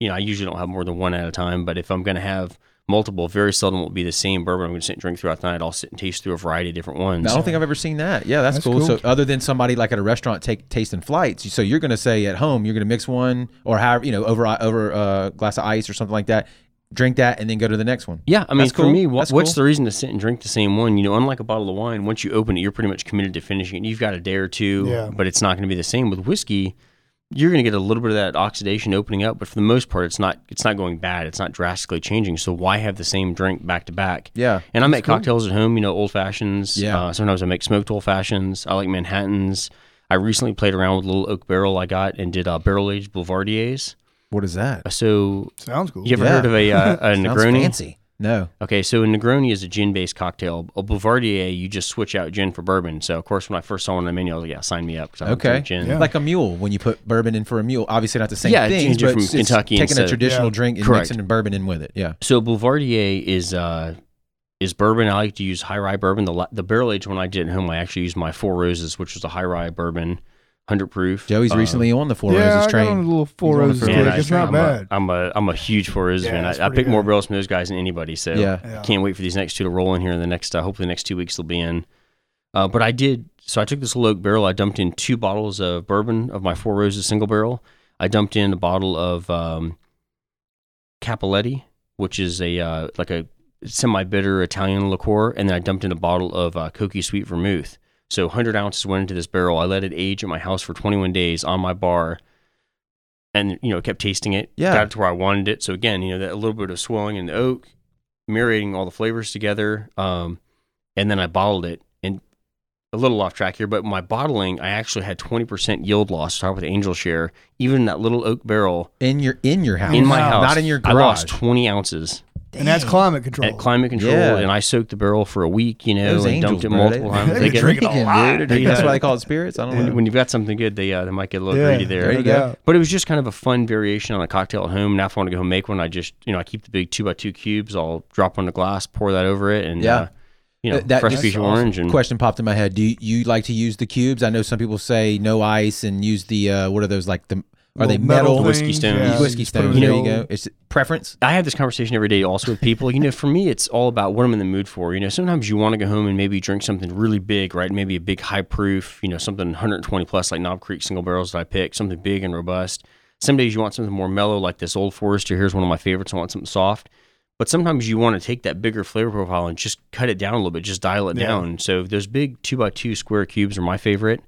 You know, I usually don't have more than one at a time. But if I'm going to have multiple, very seldom will it be the same bourbon. I'm going to sit and drink throughout the night. I'll sit and taste through a variety of different ones. I don't think I've ever seen that. Yeah, that's, That's cool. So other than somebody like at a restaurant take tasting flights, so you're going to say at home you're going to mix one or however you know over uh, over a glass of ice or something like that, drink that and then go to the next one. Yeah, I mean, That's for cool. me, what, That's what's cool. the reason to sit and drink the same one? You know, unlike a bottle of wine, once you open it, you're pretty much committed to finishing it. You've got a day or two, Yeah. but it's not going to be the same with whiskey. You're going to get a little bit of that oxidation opening up, but for the most part, it's not. It's not going bad. It's not drastically changing. So why have the same drink back to back? Yeah. And I make cocktails at home. You know, old fashions. Yeah. Uh, sometimes I make smoked old fashions. I like Manhattans. I recently played around with a little oak barrel I got and did uh, barrel aged Boulevardiers. What is that? So Sounds cool. you ever Yeah. heard of a, uh, a [laughs] Sounds Negroni? fancy. No. Okay, so a Negroni is a gin-based cocktail. A Boulevardier, you just switch out gin for bourbon. So, of course, when I first saw it on the menu, I was like, "Yeah, sign me up." 'cause I don't Okay. drink gin. Yeah. Like a mule when you put bourbon in for a mule. Obviously not the same Yeah, thing, ginger but from it's- it's Kentucky taking instead a traditional Yeah. drink and Correct. mixing a bourbon in with it. Yeah. So Boulevardier is uh, is bourbon. I like to use high rye bourbon. The la- the barrel aged one I did at home, I actually used my Four Roses, which was a high rye bourbon, hundred proof. Joey's Uh, recently on the Four yeah, Roses I got on a train. little four He's roses Four kick. Man, It's not I'm bad. A, I'm a I'm a huge Four Roses Yeah, fan. it's I, I pretty pick more good. barrels from those guys than anybody. So Yeah. Yeah. can't wait for these next two to roll in here in the next. Uh, hopefully, the next two weeks they'll be in. Uh, but I did. So I took this little oak barrel. I dumped in two bottles of bourbon of my Four Roses single barrel. I dumped in a bottle of um, Cappelletti, which is a uh, like a semi-bitter Italian liqueur, and then I dumped in a bottle of uh, Cocchi Sweet Vermouth. So 100 ounces went into this barrel. I let it age at my house for 21 days on my bar, and you know kept tasting it. Yeah. got it to where I wanted it. So again, you know that a little bit of swelling in the oak, marinating all the flavors together, um, and then I bottled it. And a little off track here, but my bottling, I actually had 20% yield loss. Start with Angel Share, even in that little oak barrel In your in your house. in my house. Not in your I lost 20 ounces and that's climate control. at climate control, Yeah. and I soaked the barrel for a week. You know, Those and angels, dumped it bro, multiple they- times. [laughs] they They get drink it a lot. dude. I think That's why they call it spirits. I don't know. when, when you've got something good, they uh, they might get a little Yeah, greedy there. There you go. doubt. But it was just kind of a fun variation on a cocktail at home. Now, if I want to go home and make one, I just you know I keep the big two by two cubes. I'll drop on the glass, pour that over it, and Yeah. uh, you know Th- that- fresh that's piece of awesome. orange. And Question popped in my head. Do you, you like to use the cubes? I know some people say no ice and use the uh, what are those like the are they Little metal, Whiskey things, stones. yeah, whiskey you just put stones? them in There you go. It's preference. I have this conversation every day also with people. You know, for me, it's all about what I'm in the mood for. You know, sometimes you want to go home and maybe drink something really big, right? Maybe a big high proof, you know, something 120 plus like Knob Creek single barrels that I pick, something big and robust. Some days you want something more mellow, like this Old Forester. Here's one of my favorites. I want something soft. But sometimes you want to take that bigger flavor profile and just cut it down a little bit, just dial it Yeah. down. So those big two by two square cubes are my favorite.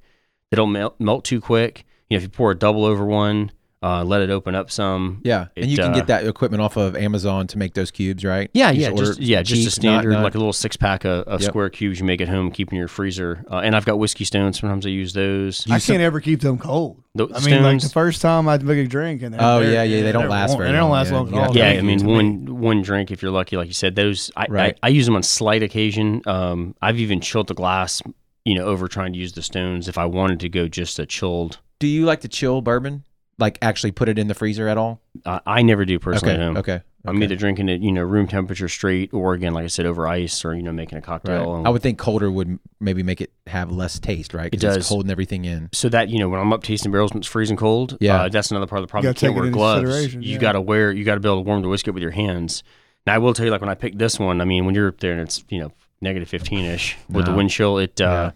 They don't melt, melt too quick. You know, if you pour a double over one, uh, let it open up some. Yeah, and you can uh, get that equipment off of Amazon to make those cubes, right? Yeah, You yeah, just yeah, just a cheap, not- standard not- like a little six pack of, of Yep. square cubes you make at home, keep in your freezer. Uh, and I've got whiskey stones. Sometimes I use those. I can't ever keep them cold. The I mean, like the first time I make a drink, and they're- Oh, they're- yeah, yeah, they don't last warm. very They don't last yeah. long at You all. have to yeah, I mean to me. one one drink if you're lucky, like you said. Those I, Right. I, I use them on slight occasion. Um, I've even chilled the glass, you know, over trying to use the stones if I wanted to go just a chilled. Do you like to chill bourbon? Like actually put it in the freezer at all? Uh, I never do personally okay, at okay. I'm okay. either drinking it, you know, room temperature straight, or again, like I said, over ice, or you know, making a cocktail. and- I would think colder would maybe make it have less taste, right? It It's does. holding everything in. so that you know when I'm up tasting barrels when it's freezing cold, Yeah. uh, that's another part of the problem. You You, gotta can't take wear into gloves. consideration, You yeah. got to wear. You got to be able to warm the whiskey up with your hands. Now I will tell you, like when I picked this one, I mean, when you're up there and it's you know negative 15 ish with the wind chill, it uh, Yeah.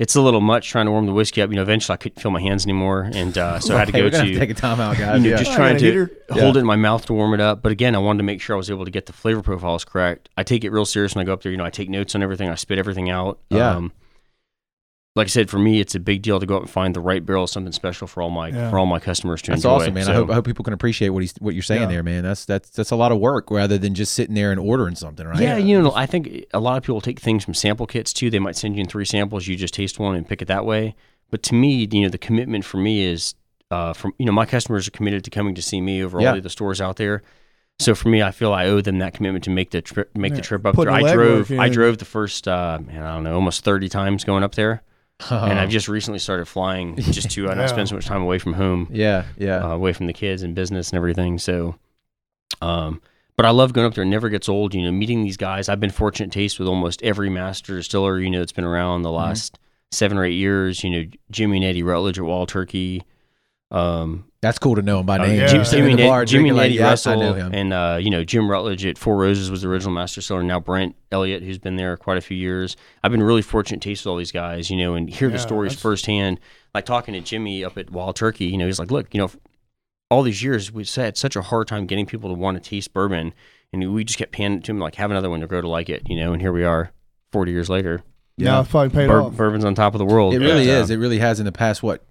It's a little much trying to warm the whiskey up. You know, eventually I couldn't feel my hands anymore, and uh, so I had to [laughs] Okay, go gonna to take a time out, you guys. know, yeah. just Oh, trying to heater. hold it in my mouth to warm it up. But again, I wanted to make sure I was able to get the flavor profiles correct. I take it real serious when I go up there. You know, I take notes on everything. I spit everything out. Yeah. Um, like I said, for me, it's a big deal to go out and find the right barrel, something special for all my Yeah. for all my customers to That's enjoy. awesome, man. I hope, I hope people can appreciate what he's what you're saying Yeah. there, man. That's that's that's a lot of work rather than just sitting there and ordering something, right? Yeah, you know, I think a lot of people take things from sample kits too. They might send you in three samples. You just taste one and pick it that way. But to me, you know, the commitment for me is uh, from you know my customers are committed to coming to see me over Yeah. all the stores out there. So for me, I feel I owe them that commitment to make the trip make Yeah, the trip up put there. the I legwork drove I drove the first uh, man I don't know almost thirty times going up there, Uh-huh. and I've [laughs] just recently started flying [laughs] just to uh, Yeah. not spend so much time away from home yeah, yeah. uh, away from the kids and business and everything. So, um, but I love going up there. It never gets old. You know, meeting these guys. I've been fortunate to taste with almost every master distiller. You know, that's been around the last seven or eight years. You know, Jimmy and Eddie Rutledge at Wild Turkey. Um, That's cool to know him by uh, name. yeah. Jim Jim- Jimmy, in the bar Jimmy drinking like, Eddie yeah, I Russell, know him. and uh, you know Jim Rutledge at Four Roses was the original master distiller. Now Brent Elliott, who's been there quite a few years. I've been really fortunate to taste with all these guys, you know, and hear Yeah, the stories that's- firsthand. Like talking to Jimmy up at Wild Turkey, you know, he's like, look, you know, all these years we've had such a hard time getting people to want to taste bourbon, and we just kept panning it to them like, have another one to grow to like it, you know, and here we are, forty years later. Now it's probably paid Bur- off. bourbon's on top of the world. It really But, uh, is. It really has in the past. What how,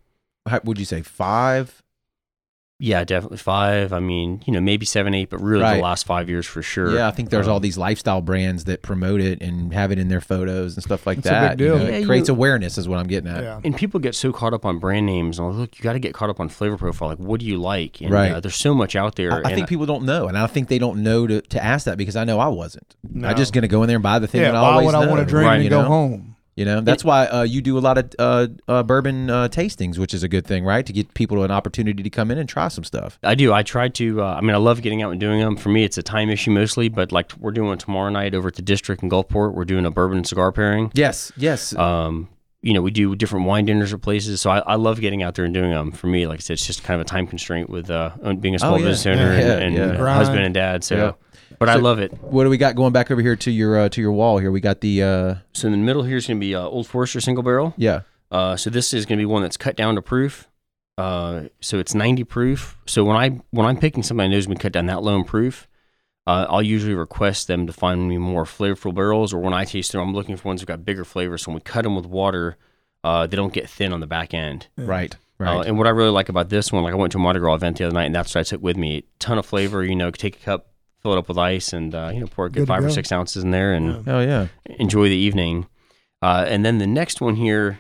would you say? Five? Yeah, definitely five. I mean, you know, maybe seven, eight, but really Right. the last five years for sure. Yeah, I think there's Um, all these lifestyle brands that promote it and have it in their photos and stuff like It's a that. big you know, Yeah, it you- creates awareness, is what I'm getting at. yeah. and people get so caught up on brand names and look you got to get caught up on flavor profile like what do you like and Right. uh, there's so much out there I, I and think people don't know, and I think they don't know to, to ask that because I know I wasn't. No. I'm just gonna go in there and buy the thing Yeah, that I why always would I want to drink Right, and you go know? home? You know, that's why uh, you do a lot of uh, uh, bourbon uh, tastings, which is a good thing, right? To get people an opportunity to come in and try some stuff. I do I try to uh, I mean I love getting out and doing them for me it's a time issue mostly but like we're doing it tomorrow night over at the district in Gulfport we're doing a bourbon and cigar pairing Yes, yes. um you know we do different wine dinners at places so I, I love getting out there and doing them for me like I said it's just kind of a time constraint with uh being a small Oh, yeah. business owner Yeah, and, and yeah. uh, husband and dad so Yeah. but I love it. What do we got going back over here to your uh, to your wall here? We got the uh, So in the middle here is going to be uh, Old Forester single barrel. yeah. Uh, so this is going to be one that's cut down to proof. Uh, so it's 90 proof. So when I when I'm picking somebody I know has been cut down that low in proof, uh, I'll usually request them to find me more flavorful barrels. Or when I taste them, I'm looking for ones that got bigger flavors. So when we cut them with water, uh, they don't get thin on the back end. Right. Uh, Right. and what I really like about this one, like I went to a Mardi Gras event the other night, and that's what I took with me. ton of flavor. You know, take a cup, fill it up with ice, and uh, you know, pour a good Good to five or six ounces in there, and oh yeah. enjoy the evening. Uh, and then the next one here,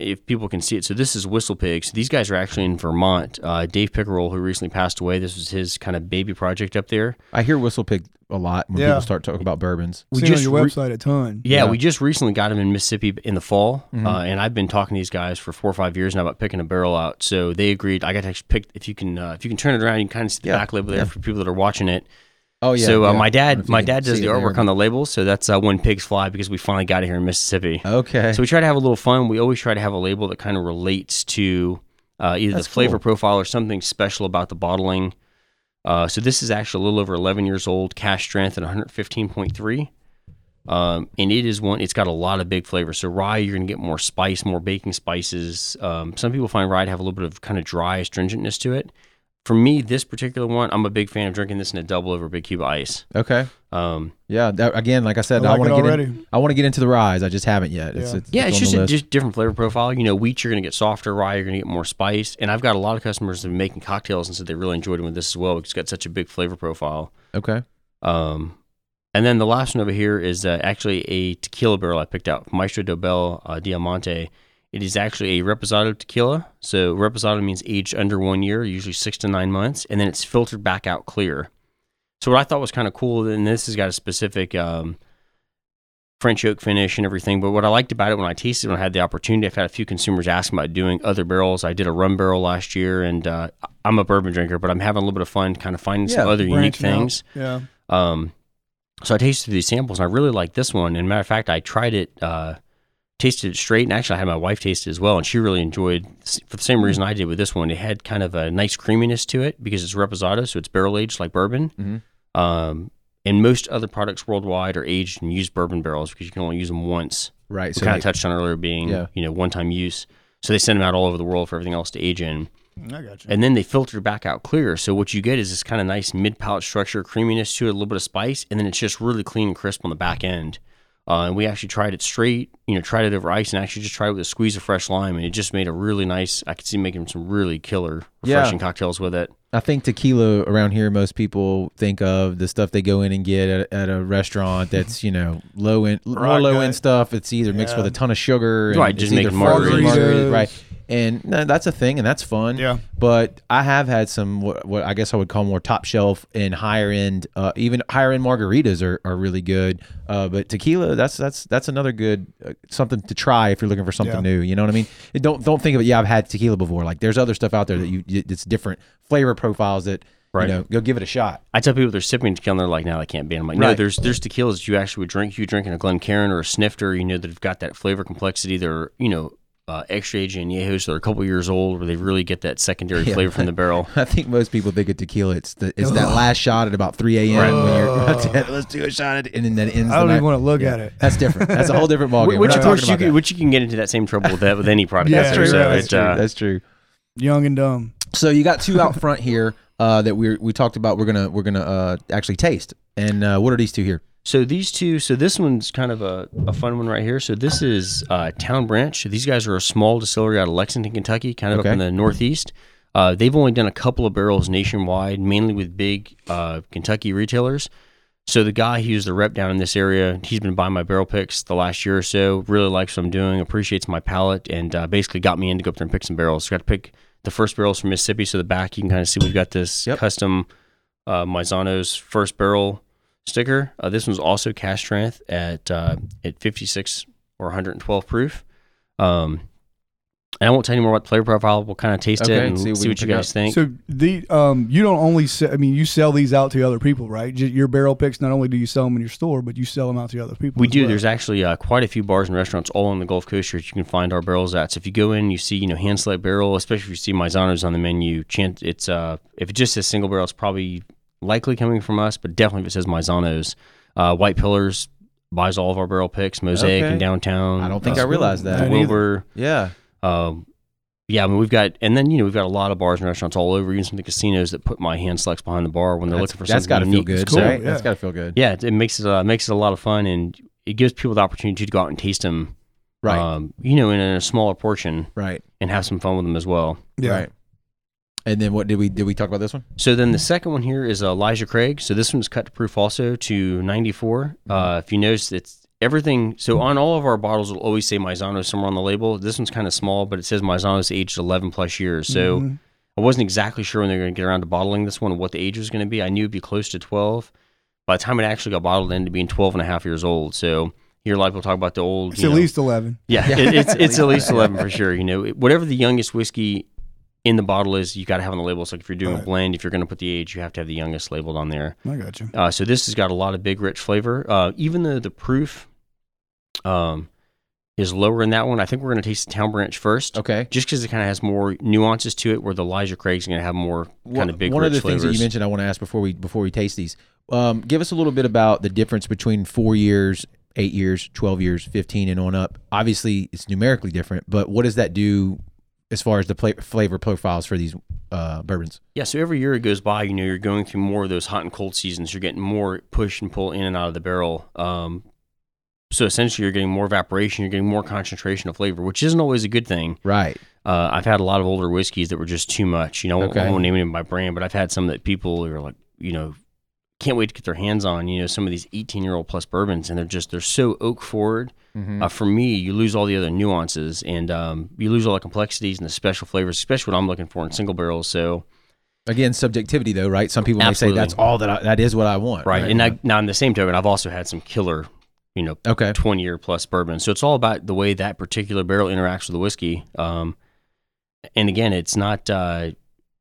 if people can see it, so this is Whistle Pig. So these guys are actually in Vermont. Uh, Dave Pickerell, who recently passed away, this was his kind of baby project up there. I hear Whistle Pig a lot when Yeah. people start talking about bourbons. We Seen just on your re- website a ton. Yeah, Yeah. we just recently got him in Mississippi in the fall, Mhm. uh, and I've been talking to these guys for four or five years now about picking a barrel out. So they agreed. I got to actually pick if you can uh, if you can turn it around, you can kind of see the Yeah, back label there yeah. for people that are watching it. Oh yeah. so uh, yeah. my I don't know dad my dad does the there, artwork on the labels, so that's uh, when pigs fly because we finally got it here in Mississippi. Okay. So we try to have a little fun. We always try to have a label that kind of relates to uh, either That's the flavor cool. profile or something special about the bottling. Uh, so this is actually a little over 11 years old, cask strength at 115.3. Um, and it is one. It's got a lot of big flavor. So rye, you're gonna get more spice, more baking spices. Um, some people find rye to have a little bit of kind of dry astringentness to it. For me, this particular one, I'm a big fan of drinking this in a double over a big cube of ice. okay. Um, Yeah. That, again, like I said, I I, want to get in, I want to get into the rise. I just haven't yet. It's, Yeah. it's, Yeah, it's on just a just different flavor profile. You know, wheat you're going to get softer, rye you're going to get more spice. And I've got a lot of customers that have been making cocktails and said they really enjoyed it with this as well because it's got such a big flavor profile. okay. Um, and then the last one over here is uh, actually a tequila barrel I picked out, Maestro Dobel uh, Diamante. It is actually a reposado tequila. So reposado means aged under one year, usually six to nine months, and then it's filtered back out clear. So what I thought was kind of cool, and this has got a specific um, French oak finish and everything. But what I liked about it when I tasted, it, when I had the opportunity, I've had a few consumers ask about doing other barrels. I did a rum barrel last year, and uh, I'm a bourbon drinker, but I'm having a little bit of fun, kind of finding some other unique Branching out. things. Yeah. Um, so I tasted these samples, and I really like this one. And matter of fact, I tried it, uh, tasted it straight, and actually I had my wife taste it as well, and she really enjoyed for the same reason I did with this one. It had kind of a nice creaminess to it because it's reposado, so it's barrel aged like bourbon. Mhm. Um, and most other products worldwide are aged in used bourbon barrels because you can only use them once. Right. We So kind they- of touched on earlier being Yeah. you know one time use. So they send them out all over the world for everything else to age in I got you. and then they filter back out clear. So what you get is this kind of nice mid palate structure, creaminess to it, a little bit of spice, and then it's just really clean and crisp on the back end. Uh, and we actually tried it straight, you know, tried it over ice, and actually just tried it with a squeeze of fresh lime, and it just made a really nice. I could see making some really killer, Yeah. refreshing cocktails with it. I think tequila around here, most people think of the stuff they go in and get at, at a restaurant that's you know low end, more low end stuff. It's either mixed Yeah. with a ton of sugar, and Right, just either making flavors, margaritas. right? And no, that's a thing, and that's fun. Yeah. But I have had some what, what I guess I would call more top shelf and higher end, uh, even higher end margaritas are, are really good. Uh, but tequila, that's that's that's another good uh, something to try if you're looking for something Yeah. new. You know what I mean? It don't don't think of it. Yeah, I've had tequila before. Like there's other stuff out there that you it's different flavor profiles that Right. you know go give it a shot. I tell people they're sipping tequila, and they're like, "No, I can't be." I'm like, "No, Right. there's there's tequilas that you actually would drink. You drink in a Glencairn or a Snifter, you know, that have got that flavor complexity. They're you know uh, extra aged añejos that are a couple years old, where they really get that secondary [laughs] Yeah. flavor from the barrel. [laughs] I think most people think of tequila. It's the it's that last shot at about 3 a.m. when you're about to, [laughs] let's do a shot at it, and then that ends. I don't night. even want to look Yeah. at it. That's different. That's a whole different ballgame. We're Which of course you can, which you can get into that same trouble with that with any product. Yeah, out there. true. So That's it, true. uh, That's true. Young and dumb. So you got two out front here uh, that we we talked about. We're gonna we're gonna uh, actually taste. And uh, what are these two here? So these two, so this one's kind of a, a fun one right here. So this is uh, Town Branch. These guys are a small distillery out of Lexington, Kentucky, kind of Okay. up in the northeast. Uh, they've only done a couple of barrels nationwide, mainly with big uh, Kentucky retailers. So the guy who's the rep down in this area, he's been buying my barrel picks the last year or so. Really likes what I'm doing, appreciates my palate, and uh, basically got me in to go up there and pick some barrels. got to pick the first barrels from Mississippi. So the back, you can kind of see we've got this Yep. custom uh, Maisano's first barrel sticker. Uh, this one's also cask strength at uh, at 56 or 112 proof. Um, and I won't tell you more about the flavor profile. We'll kind of taste Okay, it and see see what what, you can pick guys think. So the um, you don't only sell, I mean, you sell these out to other people, right? Your barrel picks. Not only do you sell them in your store, but you sell them out to other people. we as do. well. There's actually uh, quite a few bars and restaurants all on the Gulf Coast here that you can find our barrels at. So if you go in, you see you know hand select barrel, especially if you see Maisano's on the menu. Chant, it's uh if it just says single barrel, it's probably likely coming from us, but definitely if it says Maisanos. Uh, White Pillars buys all of our barrel picks. Mosaic Okay. in downtown. I don't think That's I realized that. I didn't either. Wilbur. Yeah. Um, yeah, I mean we've got, and then you know we've got a lot of bars and restaurants all over, even some of the casinos that put my hand selects behind the bar when they're That's, looking for that's something got to feel good, It's cool, right? yeah. That's got to feel good. Yeah, it, it makes it uh, makes it a lot of fun, and it gives people the opportunity to go out and taste them, Right. Um, you know, in a smaller portion right. and have some fun with them as well. Yeah. Right. And then what did we did we talk about this one? So then the second one here is uh, Elijah Craig. So this one's cut to proof also to 94. Uh, if you notice, it's everything. So on all of our bottles, will always say Maisano somewhere on the label. This one's kind of small, but it says Maisano's aged 11 plus years. So Mhm. I wasn't exactly sure when they were going to get around to bottling this one and what the age was going to be. I knew it'd be close to 12. By the time it actually got bottled, it ended up being 12 and a half years old. So here, hear a lot of people talk about the old. It's you at know- least 11. yeah, Yeah. it, it's [laughs] At it's at least least eleven for sure. You know, It- whatever the youngest whiskey in the bottle is, you got to have on the label. So if you're doing a blend, if you're going to put the age, you have to have the youngest labeled on there. I got you. Uh, so this has got a lot of big, rich flavor. Uh, even though the proof um, is lower in that one, I think we're going to taste the Town Branch first, Okay. just because it kind of has more nuances to it. Where the Elijah Craig's going to have more kind of big, One of the things that you mentioned, I want to ask before we before we taste these. Um, give us a little bit about the difference between four years, eight years, twelve years, fifteen, and on up. Obviously, it's numerically different, but what does that do as far as the pla- flavor profiles for these uh, bourbons? Yeah, so every year it goes by, you know, you're going through more of those hot and cold seasons. You're getting more push and pull in and out of the barrel. Um, so essentially, you're getting more evaporation. You're getting more concentration of flavor, which isn't always a good thing. Right. Uh, I've had a lot of older whiskeys that were just too much. You know, I won't- Okay. I won't name it by brand, but I've had some that people are like, you know, can't wait to get their hands on. You know, some of these 18 year old plus bourbons, and they're just they're so oak forward. Mhm. Uh, for me, you lose all the other nuances, and um, you lose all the complexities and the special flavors, especially what I'm looking for in single barrels. So. Again, subjectivity though, right? Some people may say that's all that I, that is what I want. right? And I, now, in the same token, I've also had some killer, you know, okay. twenty year plus bourbon. So it's all about the way that particular barrel interacts with the whiskey. Um, and again, it's not, uh,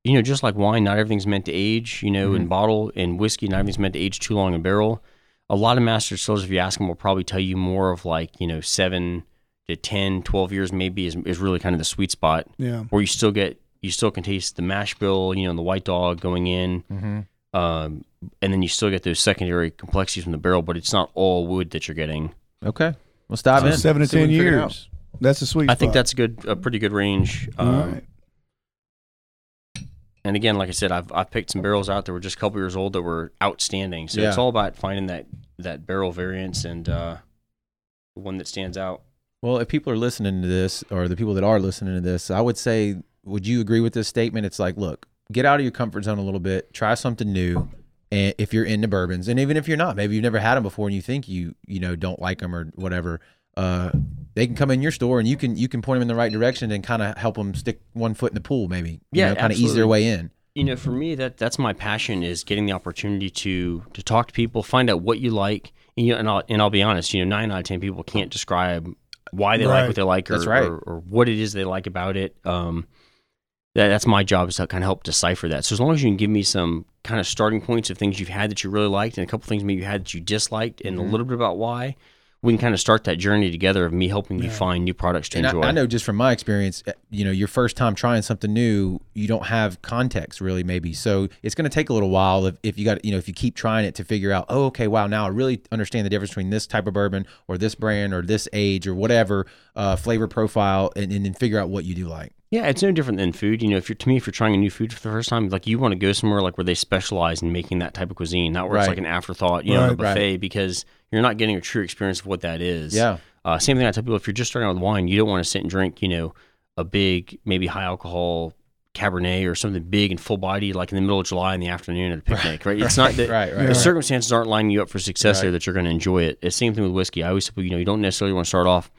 you know, just like wine, not everything's meant to age. You know, in Mhm. bottle and whiskey, not everything's meant to age too long in barrel. A lot of master distillers, if you ask them, will probably tell you more of like you know seven to 10, 12 years maybe is, is really kind of the sweet spot Yeah. where you still get you still can taste the mash bill, you know, and the white dog going in Mm-hmm. um, and then you still get those secondary complexities from the barrel, but it's not all wood that you're getting. Okay. Let's dive So in. seven to ten we can figure out. years. That's a sweet. I think that's a good, a pretty good range. Um, right. And again, like I said, I've I've picked some barrels out that were just a couple years old that were outstanding. So it's all about finding that that barrel variance and uh, the one that stands out. Well, if people are listening to this, or the people that are listening to this, I would say, would you agree with this statement? It's like, look, get out of your comfort zone a little bit, try something new, and if you're into bourbons, and even if you're not, maybe you've never had them before, and you think you, you know, don't like them or whatever, uh, they can come in your store and you can you can point them in the right direction and kind of help them stick one foot in the pool, maybe, you Yeah, know, kind of ease their way in. You know, for me, that that's my passion is getting the opportunity to to talk to people, find out what you like, and you know, and I'll and I'll be honest, you know, nine out of ten people can't describe why they like what they like or, That's right. or, or what it is they like about it. Um, that, that's my job is to kind of help decipher that. So as long as you can give me some kind of starting points of things you've had that you really liked, and a couple things maybe you had that you disliked, and Mhm. a little bit about why, we can kind of start that journey together of me helping you Yeah. find new products to And enjoy. I, I know just from my experience, uh, you know, your first time trying something new, you don't have context really, maybe. So it's going to take a little while if, if you got, you know, if you keep trying it to figure out, oh, okay, wow, now I really understand the difference between this type of bourbon or this brand or this age or whatever uh, flavor profile, and, and then figure out what you do like. Yeah, it's no different than food. You know, if you're to me, if you're trying a new food for the first time, like you want to go somewhere like where they specialize in making that type of cuisine, not where it's like an afterthought, you know, the Right, right. buffet, because you're not getting a true experience of what that is. Yeah. Uh, same thing I tell people: if you're just starting out with wine, you don't want to sit and drink, you know, a big, maybe high alcohol Cabernet or something big and full body, like in the middle of July in the afternoon at a picnic, right? [laughs] It's not that Right, right. the circumstances aren't lining you up for success Right. there that you're going to enjoy it. It's same thing with whiskey. I always tell people, you know, you don't necessarily want to start off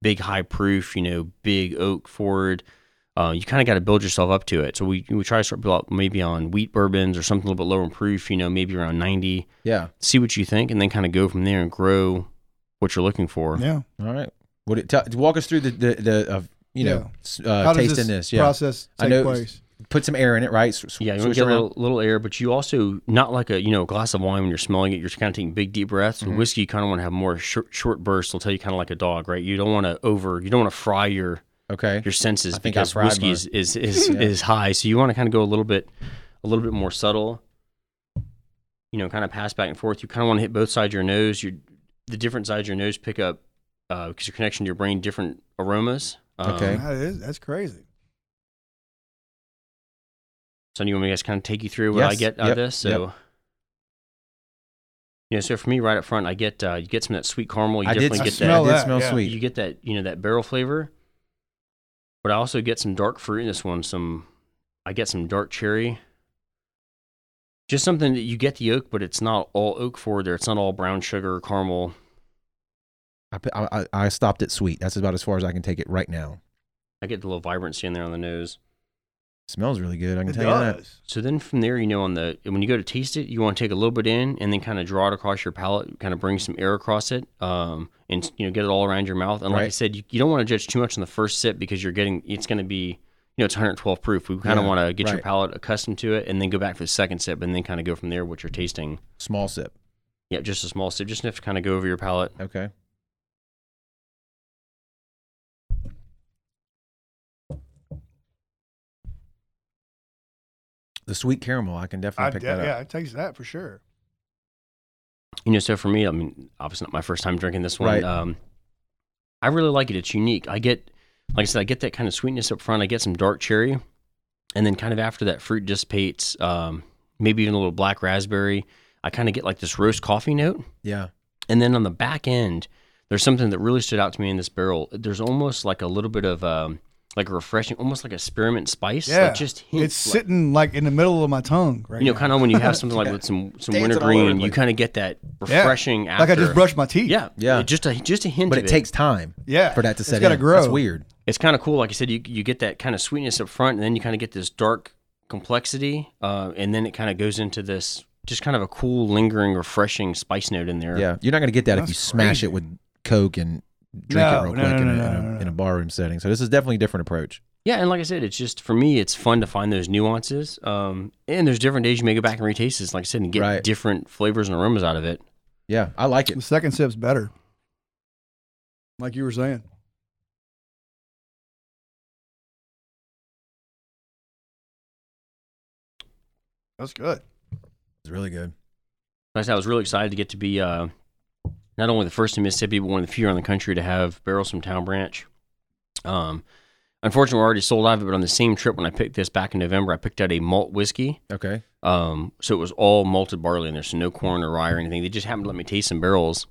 big, high proof, you know, big oak forward. Uh, you kind of got to build yourself up to it. So we we try to start people out maybe on wheat bourbons or something a little bit lower in proof, you know, maybe around 90. Yeah. See what you think, and then kind of go from there and grow what you're looking for. Yeah. All right. Would it t- walk us through the, the, the uh, you know, s- uh, How does tasting this, this? Yeah. process I know- place? Put some air in it, right? S- s- Yeah, you want to get a little, little air, but you also not like a you know a glass of wine when you're smelling it. You're kind of taking big deep breaths. With Mhm. whiskey, you kind of want to have more short, short bursts. They'll tell you kind of like a dog, right? You don't want to over. You don't want to fry your Okay. your senses I think I because fried whiskey is is is, [laughs] Yeah. is high. So you want to kind of go a little bit a little bit more subtle. you know, kind of pass back and forth. You kind of want to hit both sides of your nose. Your the different sides of your nose pick up because your connection to your brain different aromas. Um, Okay. That is, that's crazy. So you want me to guys kind of take you through what I get out Yep. of this? So, Yep. you know, so for me, right up front, I get uh, you get some of that sweet caramel. You I did, definitely I get smell that. that, smell yeah. sweet. You get that, you know, that barrel flavor. But I also get some dark fruit in this one. Some, I get some dark cherry. Just something that you get the oak, but it's not all oak forward there. It's not all brown sugar, caramel. I, I, I- I stopped at sweet. That's about as far as I can take it right now. I get the little vibrancy in there on the nose. Smells really good. I can It tell you that. So then from there, you know, on the when you go to taste it, you want to take a little bit in and then kind of draw it across your palate, kind of bring some air across it, um, and you know, get it all around your mouth. And like I said, you, you don't want to judge too much on the first sip because you're getting it's going to be, you know, it's 112 proof. We kind of Yeah, want to get your palate accustomed to it, and then go back for the second sip, and then kind of go from there what you're tasting. Small sip. Yeah, just a small sip, just enough to kind of go over your palate. Okay. The sweet caramel, I can I, definitely pick that up. yeah, up. it takes that for sure. You know, so for me, I mean, obviously not my first time drinking this one. Right. Um, I really like it. It's unique. I get, like I said, I get that kind of sweetness up front. I get some dark cherry, and then kind of after that fruit dissipates, um, maybe even a little black raspberry. I kind of get like this roast coffee note, Yeah. and then on the back end, there's something that really stood out to me in this barrel. There's almost like a little bit of um, like a refreshing, almost like a spearmint spice. Yeah, like just hints, It's like- sitting like in the middle of my tongue right you know, kind of when you have something like [laughs] with some some Dancing winter all over the green, you kind of get that refreshing. Yeah. like I just brushed my teeth. Yeah, Yeah. it- Just a just a hint. But of it takes time yeah. for that to It's set gotta in. grow. That's weird. It's kind of cool. Like I said, you you get that kind of sweetness up front, and then you kind of get this dark complexity, uh, and then it kind of goes into this just kind of a cool, lingering, refreshing spice note in there. Yeah. You're not going to get that if That's you smash it with Coke and drink No, it real no, quick no, in, no, a, no, in, a, no, no. in a barroom setting. So this is definitely a different approach. yeah, and like I said, it's just for me, it's fun to find those nuances. Um, and there's different days you may go back and retaste this, like I said, and get Right. different flavors and aromas out of it. Yeah. I like it. The second sip's better. Like you were saying. That's good. It's really good. Like I said, I was really excited to get to be uh, not only the first in Mississippi, but one of the few in the country to have barrels from Town Branch. Um, unfortunately, we're already sold out of it, but on the same trip when I picked this back in November, I picked out a malt whiskey. Okay. Um, so it was all malted barley in there, so no corn or rye or anything. They just happened to let me taste some barrels.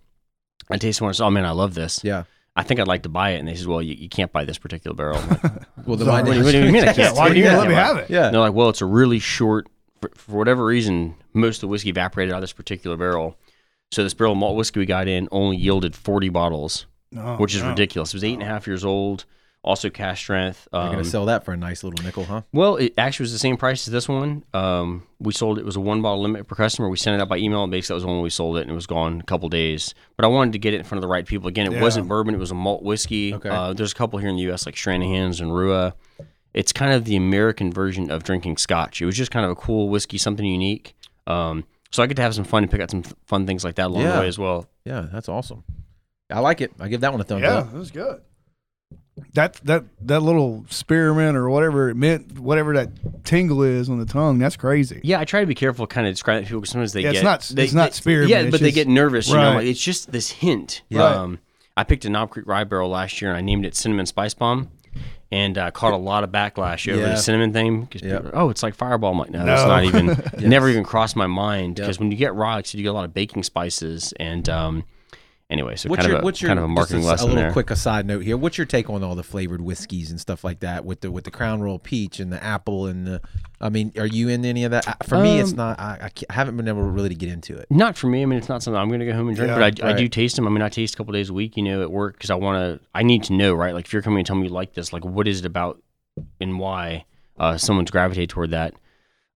I tasted one and said, oh man, I love this. Yeah. I think I'd like to buy it. And they said, well, you, you can't buy this particular barrel. Like, [laughs] Well, the Sorry. wine what, do you, what do you mean I can't? why What do you mean [laughs] let me have it? Yeah. they're like, well, it's a really short. For, for whatever reason, most of the whiskey evaporated out of this particular barrel. So this barrel of malt whiskey we got in only yielded 40 bottles, No, which is no. ridiculous. It was eight and a half years old, also cask strength. You're Um, going to sell that for a nice little nickel, huh? well, it actually was the same price as this one. Um, we sold it it was a one bottle limit per customer. We sent it out by email, and basically that was the one we sold it, and it was gone a couple days. But I wanted to get it in front of the right people. Again, it Yeah. wasn't bourbon; it was a malt whiskey. Okay. Uh, there's a couple here in the U.S. like Stranahan's and Rua. It's kind of the American version of drinking Scotch. It was just kind of a cool whiskey, something unique. Um, so I get to have some fun and pick out some th- fun things like that along Yeah. the way as well. Yeah. That's awesome. I like it. I give that one a thumbs Yeah, up. that was good. That that that little spearmint or whatever it meant, whatever that tingle is on the tongue, that's crazy. Yeah, I try to be careful, kind of describing to people because sometimes they Yeah, it's get not- they, it's not they- spearmint, Yeah, it's but they just- get nervous. You know, right. like, it's just this hint. Yeah. Um, I picked a Knob Creek Rye barrel last year and I named it Cinnamon Spice Bomb, and uh, caught a lot of backlash over Yeah. the cinnamon thing. Because Yep. people, oh, it's like Fireball. I'm like, no, that's not even. [laughs] it Never even crossed my mind Yep. because when you get rye, like I said, you get a lot of baking spices and. Um, Anyway, so What's kind your of a, what's your kind of a marketing a, lesson a little there. quick aside note here. What's your take on all the flavored whiskeys and stuff like that with the with the Crown Royal Peach and the apple and the? I mean, are you in any of that? For me, it's Um, not. I, I haven't been able really to get into it. Not for me. I mean, it's not something I'm going to go home and drink, Yeah, but I, I do taste them. I mean, I taste a couple days a week, you know, at work because I want to. I need to know, right? Like, if you're coming and telling me you like this, like, what is it about and why uh, someone's gravitated toward that?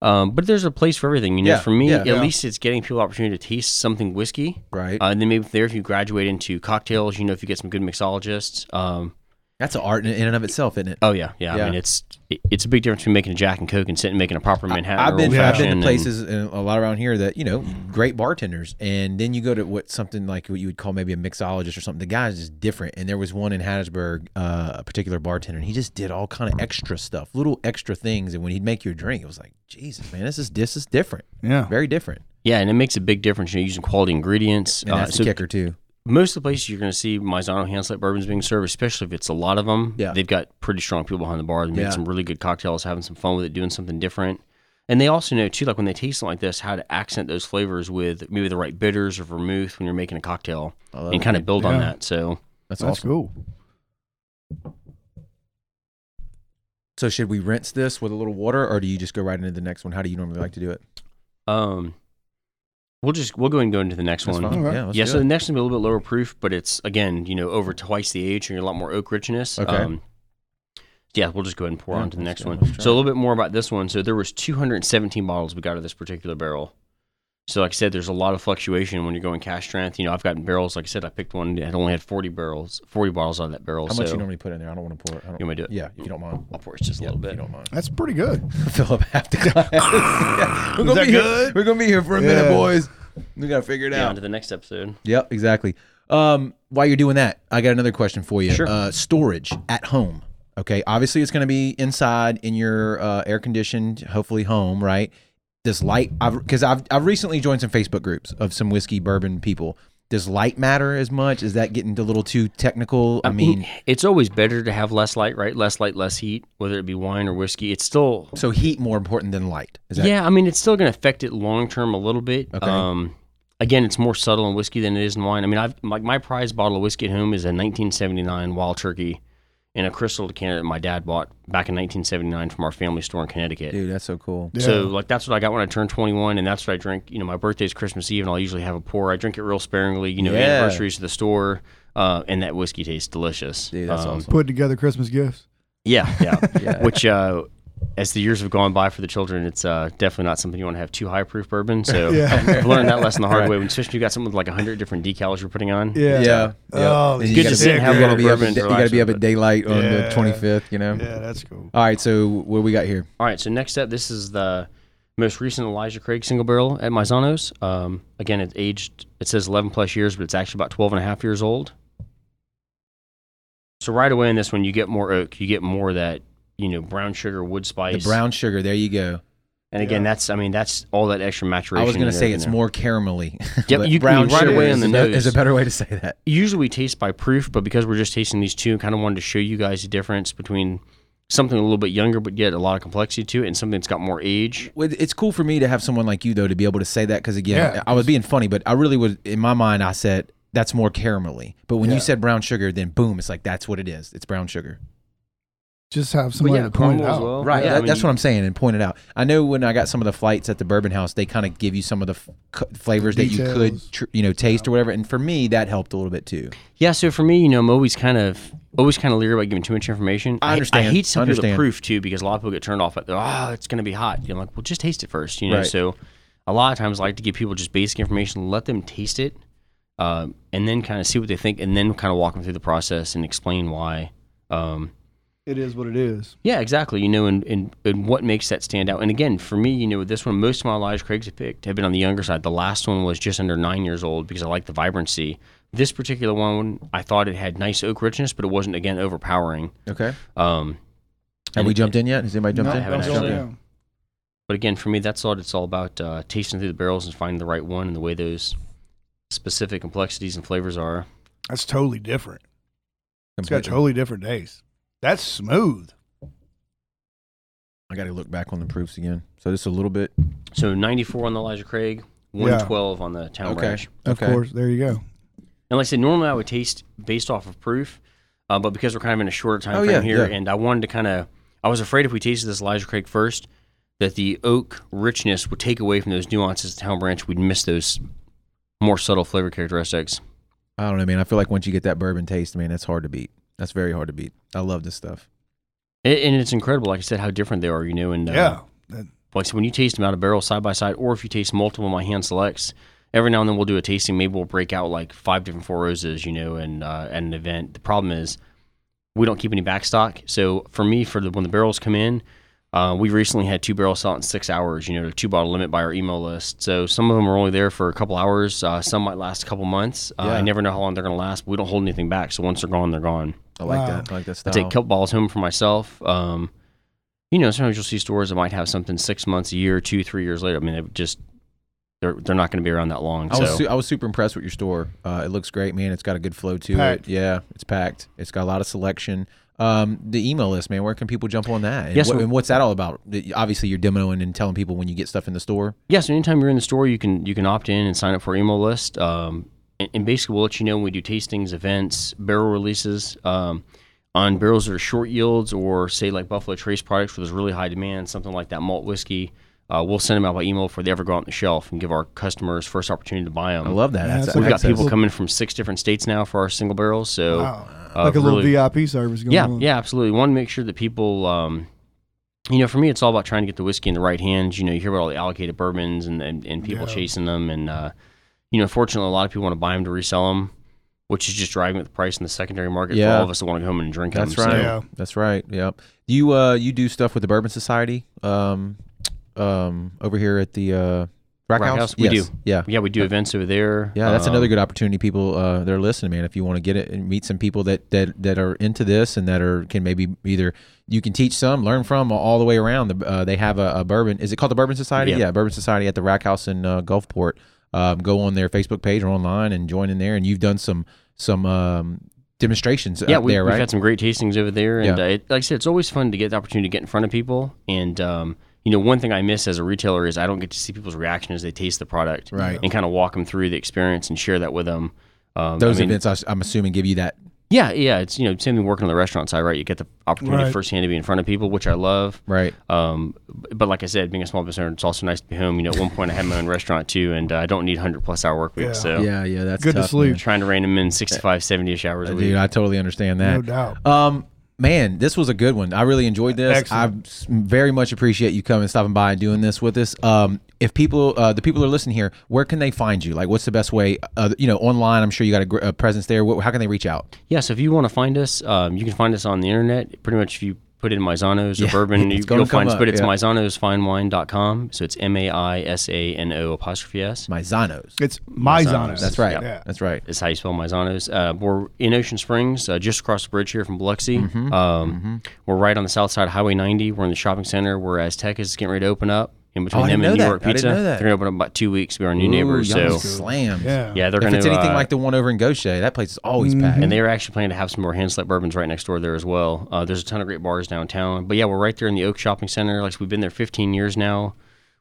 Um, but there's a place for everything, you know. Yeah, for me, yeah. at Yeah. least it's getting people opportunity to taste something whiskey, Right. uh, and then maybe there, if you graduate into cocktails, you know, if you get some good mixologists. Um, That's an art in, in and of itself, isn't it? oh yeah, yeah, Yeah. I mean, it's it, it's a big difference between making a Jack and Coke and sitting and making a proper Manhattan. I've been I've been to places uh, a lot around here that you know great bartenders, and then you go to what something like what you would call maybe a mixologist or something. The guy's just different, and there was one in Hattiesburg, uh, a particular bartender, and he just did all kind of extra stuff, little extra things, and when he'd make you a drink, it was like Jesus, man, this is this is different, Yeah. very different. Yeah, and it makes a big difference. You're using quality ingredients. And Uh, that's so the kicker too. Most of the places you're going to see Maisano hand select bourbons being served, especially if it's a lot of them. Yeah. they've got pretty strong people behind the bar. They make Yeah. some really good cocktails, having some fun with it, doing something different. And they also know too, like when they taste something like this, how to accent those flavors with maybe the right bitters or vermouth when you're making a cocktail, I love and kind it. of build on that. So That's, That's awesome. cool. So should we rinse this with a little water, or do you just go right into the next one? How do you normally like to do it? um, we'll just we'll go and go into the next That's one. fine. Okay. Yeah, let's yeah, do so it. the next one will be a little bit lower proof, but it's again, you know, over twice the age, and a lot more oak richness. Okay. Um, yeah, we'll just go ahead and pour Yeah, on to the next go. one. So a little bit more about this one. So there was 217 bottles we got of this particular barrel. So like I said, there's a lot of fluctuation when you're going cask strength. You know, I've gotten barrels. Like I said, I picked one that only had 40 barrels, 40 bottles out of that barrel. How so much you normally put in there? I don't want to pour it. I don't, You want me to do it? Yeah, if you don't mind. I'll pour it just a Yeah, little If bit. you don't mind. That's pretty good. [laughs] Fill up half the glass. [laughs] [laughs] Yeah. We're Is gonna that be here- good? We're gonna be here for a minute, boys. We gotta figure it Yeah, out. on to the next episode. Yep, exactly. Um, while you're doing that, I got another question for you. Sure. Uh, storage at home. Okay, obviously it's going to be inside in your uh, air conditioned, hopefully home, right? Does light? Because I've, I've recently joined some Facebook groups of some whiskey bourbon people. Does light matter as much? Is that getting a little too technical? I, mean, it's always better to have less light, right? Less light, less heat, whether it be wine or whiskey. It's still so heat more important than light? Is that yeah, I mean, it's still going to affect it long term a little bit. Okay. Um, again, it's more subtle in whiskey than it is in wine. I mean, I've like my prize bottle of whiskey at home is a 1979 Wild Turkey in a crystal decanter that my dad bought back in 1979 from our family store in Connecticut. dude? That's so cool. Yeah. So like that's what I got when I turned 21, and that's what I drink. You know, my birthday's Christmas Eve, and I'll usually have a pour. I drink it real sparingly. You know, Yeah. anniversaries to the store, uh, and that whiskey tastes delicious. Dude, that's Um, awesome. Put together Christmas gifts. Yeah, yeah. [laughs] Yeah. Which, uh, as the years have gone by for the children, it's uh, definitely not something you want to have too high proof bourbon. So [laughs] Yeah. I've learned that lesson the hard Right. way. When especially you got something with like hundred different decals you're putting on. Yeah. Yeah. Oh, And it's you good gotta to sit be- you gotta little be up bourbon at- You got to be up at daylight on the 25th. You know. Yeah, that's cool. All right. So what we got here? All right. So next up, this is the most recent Elijah Craig single barrel at Maisanos. Um, again, it's aged. It says 11 plus years, but it's actually about 12 and a half years old. So right away in this one, you get more oak. You get more of that you know brown sugar, wood spice, The brown sugar. There you go. And again, Yeah. that's I mean that's all that extra maturation. I was going to say it's there. more caramelly. [laughs] Yep, you- brown right sugar away is on the a, nose. is a better way to say that. usually we taste by proof, but because we're just tasting these two, kind of wanted to show you guys the difference between something a little bit younger, but yet a lot of complexity to it, and something that's got more age. Well, It's cool for me to have someone like you though to be able to say that because again, Yeah. I was being funny, but I really was in my mind. I said that's more caramelly, but when Yeah. you said brown sugar, then boom, it's like that's what it is. It's brown sugar. Just have somebody yeah, to point it caramel as out. well. Right. Yeah, I mean, that's what I'm saying and point it out. I know when I got some of the flights at the Bourbon House, they kind of give you some of the f- c- flavors that you could, tr- you know, taste or whatever. And for me, that helped a little bit too. Yeah, so for me, you know, I'm always kind of always kind of leery about giving too much information. I understand. I understand. hate some people the proof too because a lot of people get turned off at oh, it's going to be hot. You know, like well, just taste it first. You know, Right. so a lot of times I like to give people just basic information, let them taste it, um, and then kind of see what they think, and then kind of walk them through the process and explain why. Um, It is what it is. Yeah, exactly. You know, and, and, and what makes that stand out. And again, for me, you know, with this one, most of my Elijah Craig's I picked have been on the younger side. The last one was just under nine years old because I like the vibrancy. This particular one, I thought it had nice oak richness, but it wasn't again overpowering. Okay. Um, Have And we it- jumped in yet? Has anybody jumped No, in? haven't don't actually. jump in. but again, for me, that's all it's all about uh, tasting through the barrels and finding the right one and the way those specific complexities and flavors are. That's totally different. It's got totally different taste. That's smooth. I got to look back on the proofs again. So just a little bit. So 94 on the Elijah Craig, 112 on the Town Okay. Branch. Of Okay. course. There you go. And like I said, normally I would taste based off of proof, uh, but because we're kind of in a shorter time Oh, frame yeah, here, yeah. and I wanted to kind of, I was afraid if we tasted this Elijah Craig first, that the oak richness would take away from those nuances of Town Branch. We'd miss those more subtle flavor characteristics. I don't know, man. I feel like once you get that bourbon taste, man, that's hard to beat. That's very hard to beat. I love this stuff. And, and it's incredible, like I said, how different they are. You know, and uh, Yeah. That- like so when you taste them out of barrel side by side, or if you taste multiple my hand selects, every now and then we'll do a tasting. Maybe we'll break out like five different four roses, you know, and uh, at an event. The problem is we don't keep any backstock. So for me, for the when the barrels come in, uh, we recently had two barrels sell in six hours. You know, a two bottle limit by our email list. So some of them are only there for a couple hours. Uh, some might last a couple months. Uh, Yeah. I never know how long they're going to last. But we don't hold anything back. So once they're gone, they're gone. I like Wow. that. I like that I take a couple bottles home for myself. Um, you know, sometimes you'll see stores that might have something six months, a year, two, three years later. I mean, it just they're they're not going to be around that long. I was so su- I was super impressed with your store. Uh, it looks great, man. It's got a good flow to Packed. it. Yeah, it's packed. It's got a lot of selection. Um, the email list, man. Where can people jump on that? And, Yes, what- and what's that all about? Obviously, you're demoing and telling people when you get stuff in the store. yeah, so anytime you're in the store, you can you can opt in and sign up for email list. Um, and, and basically, we'll let you know when we do tastings, events, barrel releases. Um, on barrels that are short yields, or say like Buffalo Trace products where there's really high demand, something like that malt whiskey, uh, we'll send them out by email before they ever go out on the shelf and give our customers first opportunity to buy them. I love that. Yeah, That's, that's We've got excellent. people coming from six different states now for our single barrels. So Wow. uh, like a little VIP service going yeah, on. yeah, absolutely. We want to make sure that people, um, you know, for me, it's all about trying to get the whiskey in the right hands. You know, you hear about all the allocated bourbons and and, and people Yeah. chasing them, and uh, you know, fortunately, a lot of people want to buy them to resell them, which is just driving up the price in the secondary market yeah. for all of us that want to go home and drink That's them. right. So, Yeah. That's right. Yep. You uh you do stuff with the Bourbon Society um um over here at the uh Rack, Rack House? House? We Yes. do. Yeah. yeah, we do events over there. Yeah, that's Um, another good opportunity. People uh, that are listening, man. If you want to get it and meet some people that, that that are into this and that are can maybe either you can teach some, learn from, all the way around. The, uh, they have a, a bourbon. Is it called the Bourbon Society? Yeah. Yeah, Bourbon Society at the Rack House in uh, Gulfport. Um, go on their Facebook page or online and join in there. And you've done some some um, demonstrations Yeah, up we, there, we've had some great tastings over there, and Yeah. uh, it, like I said, it's always fun to get the opportunity to get in front of people. And um, you know, one thing I miss as a retailer is I don't get to see people's reaction as they taste the product, Right. And kind of walk them through the experience and share that with them. Um, Those I mean, events, I'm assuming, give you that. Yeah, yeah, it's you know same thing working on the restaurant side, right? You get the opportunity Right. firsthand to be in front of people, which I love. Right. Um, but like I said, being a small business owner, it's also nice to be home. You know, at one point I had my own restaurant too, and uh, I don't need 100 plus hour work weeks. Yeah. So Yeah, yeah, that's Good to sleep. man. trying to rein them in 65, 70 ish hours a week. Dude, I totally understand that. No doubt. Um, man, this was a good one. I really enjoyed this. Excellent. I s- very much appreciate you coming, stopping by, and doing this with us. Um, if people, uh, the people who are listening here, where can they find you? Like, what's the best way? Uh, you know, online. I'm sure you got a, gr- a presence there. Wh- How can they reach out? Yeah, so if you want to find us, um, you can find us on the internet. Pretty much if you put it in Maisanos or Yeah, bourbon, it's you, you'll find come us. up, But it's yeah. maisanosfinewine.com. So it's M A I S A N O apostrophe S. My Zanos. It's my Maisano's. That's right. Yeah. That's right. That's how you spell Maisanos. Uh, we're in Ocean Springs, uh, just across the bridge here from Biloxi. Mm-hmm. Um, We're right on the south side of Highway 90. We're in the shopping center where Aztec is getting ready to open up. In between Oh, them and New that. York I didn't Pizza, know that. they're going to open up in about two weeks. We're our new Ooh, neighbors. y'all So slammed. Yeah. yeah, they're If going to. If it's anything like the one over in Gautier, that place is always packed. and they are actually planning to have some more hand select bourbons right next door there as well. Uh, there's a ton of great bars downtown. But yeah, we're right there in the Oak Shopping Center. Like I we've been there 15 years now.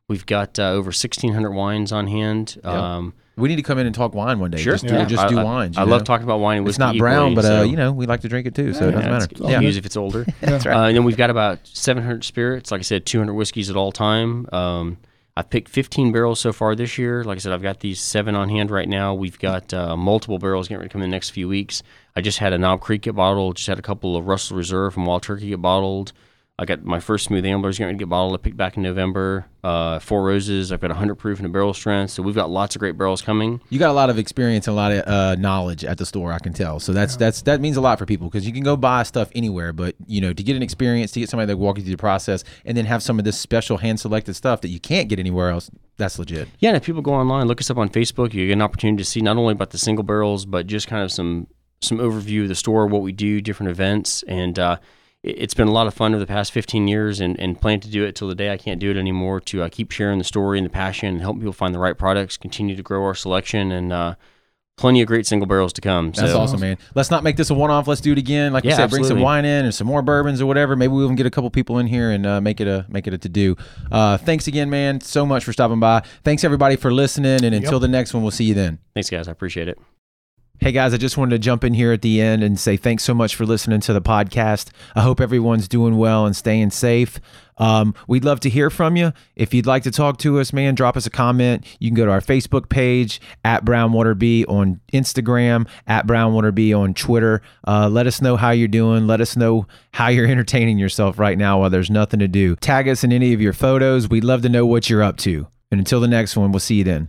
We've got uh, over 1,600 wines on hand. Um, We need to come in and talk wine one day. Sure, Just, do- yeah. just I, do wines. I, love talking about wine. And It's not brown, equally, but uh, so- you know, we like to drink it too, so it doesn't Yeah, matter. it's- Yeah. use if it's older. [laughs] That's Uh, and then we've got about 700 spirits. Like I said, 200 whiskeys at all time. Um, I've picked 15 barrels so far this year. Like I said, I've got these seven on hand right now. We've got uh, multiple barrels getting ready to come in the next few weeks. I just had a Knob Creek get bottled. Just had a couple of Russell Reserve from Wild Turkey get bottled. I got my first Smooth Amblers ready to get bottled. I picked back in November. Uh, Four Roses. I've got 100 proof and a barrel strength. So we've got lots of great barrels coming. You got a lot of experience and a lot of uh, knowledge at the store. I can tell. So that's that's that means a lot for people because you can go buy stuff anywhere, but you know to get an experience, to get somebody that walk you through the process, and then have some of this special hand selected stuff that you can't get anywhere else. That's legit. Yeah, and if people go online, look us up on Facebook, you get an opportunity to see not only about the single barrels, but just kind of some some overview of the store, what we do, different events, and uh, it's been a lot of fun over the past 15 years, and, and plan to do it till the day I can't do it anymore. To uh, keep sharing the story and the passion, and help people find the right products, continue to grow our selection, and uh, plenty of great single barrels to come. That's so, awesome, man. Let's not make this a one off. Let's do it again. Like you Yeah, said, bring some wine in and some more bourbons or whatever. Maybe we'll even get a couple people in here and uh, make it a make it a to do. Uh, thanks again, man. So much for stopping by. Thanks everybody for listening. And until the next one, we'll see you then. Thanks, guys. I appreciate it. Hey guys, I just wanted to jump in here at the end and say thanks so much for listening to the podcast. I hope everyone's doing well and staying safe. Um, we'd love to hear from you. If you'd like to talk to us, man, drop us a comment. You can go to our Facebook page at BrownwaterB on Instagram, at BrownwaterB on Twitter. Uh, let us know how you're doing. Let us know how you're [laughs] entertaining yourself right now while there's nothing to do. Tag us in any of your photos. We'd love to know what you're up to. And until the next one, we'll see you then.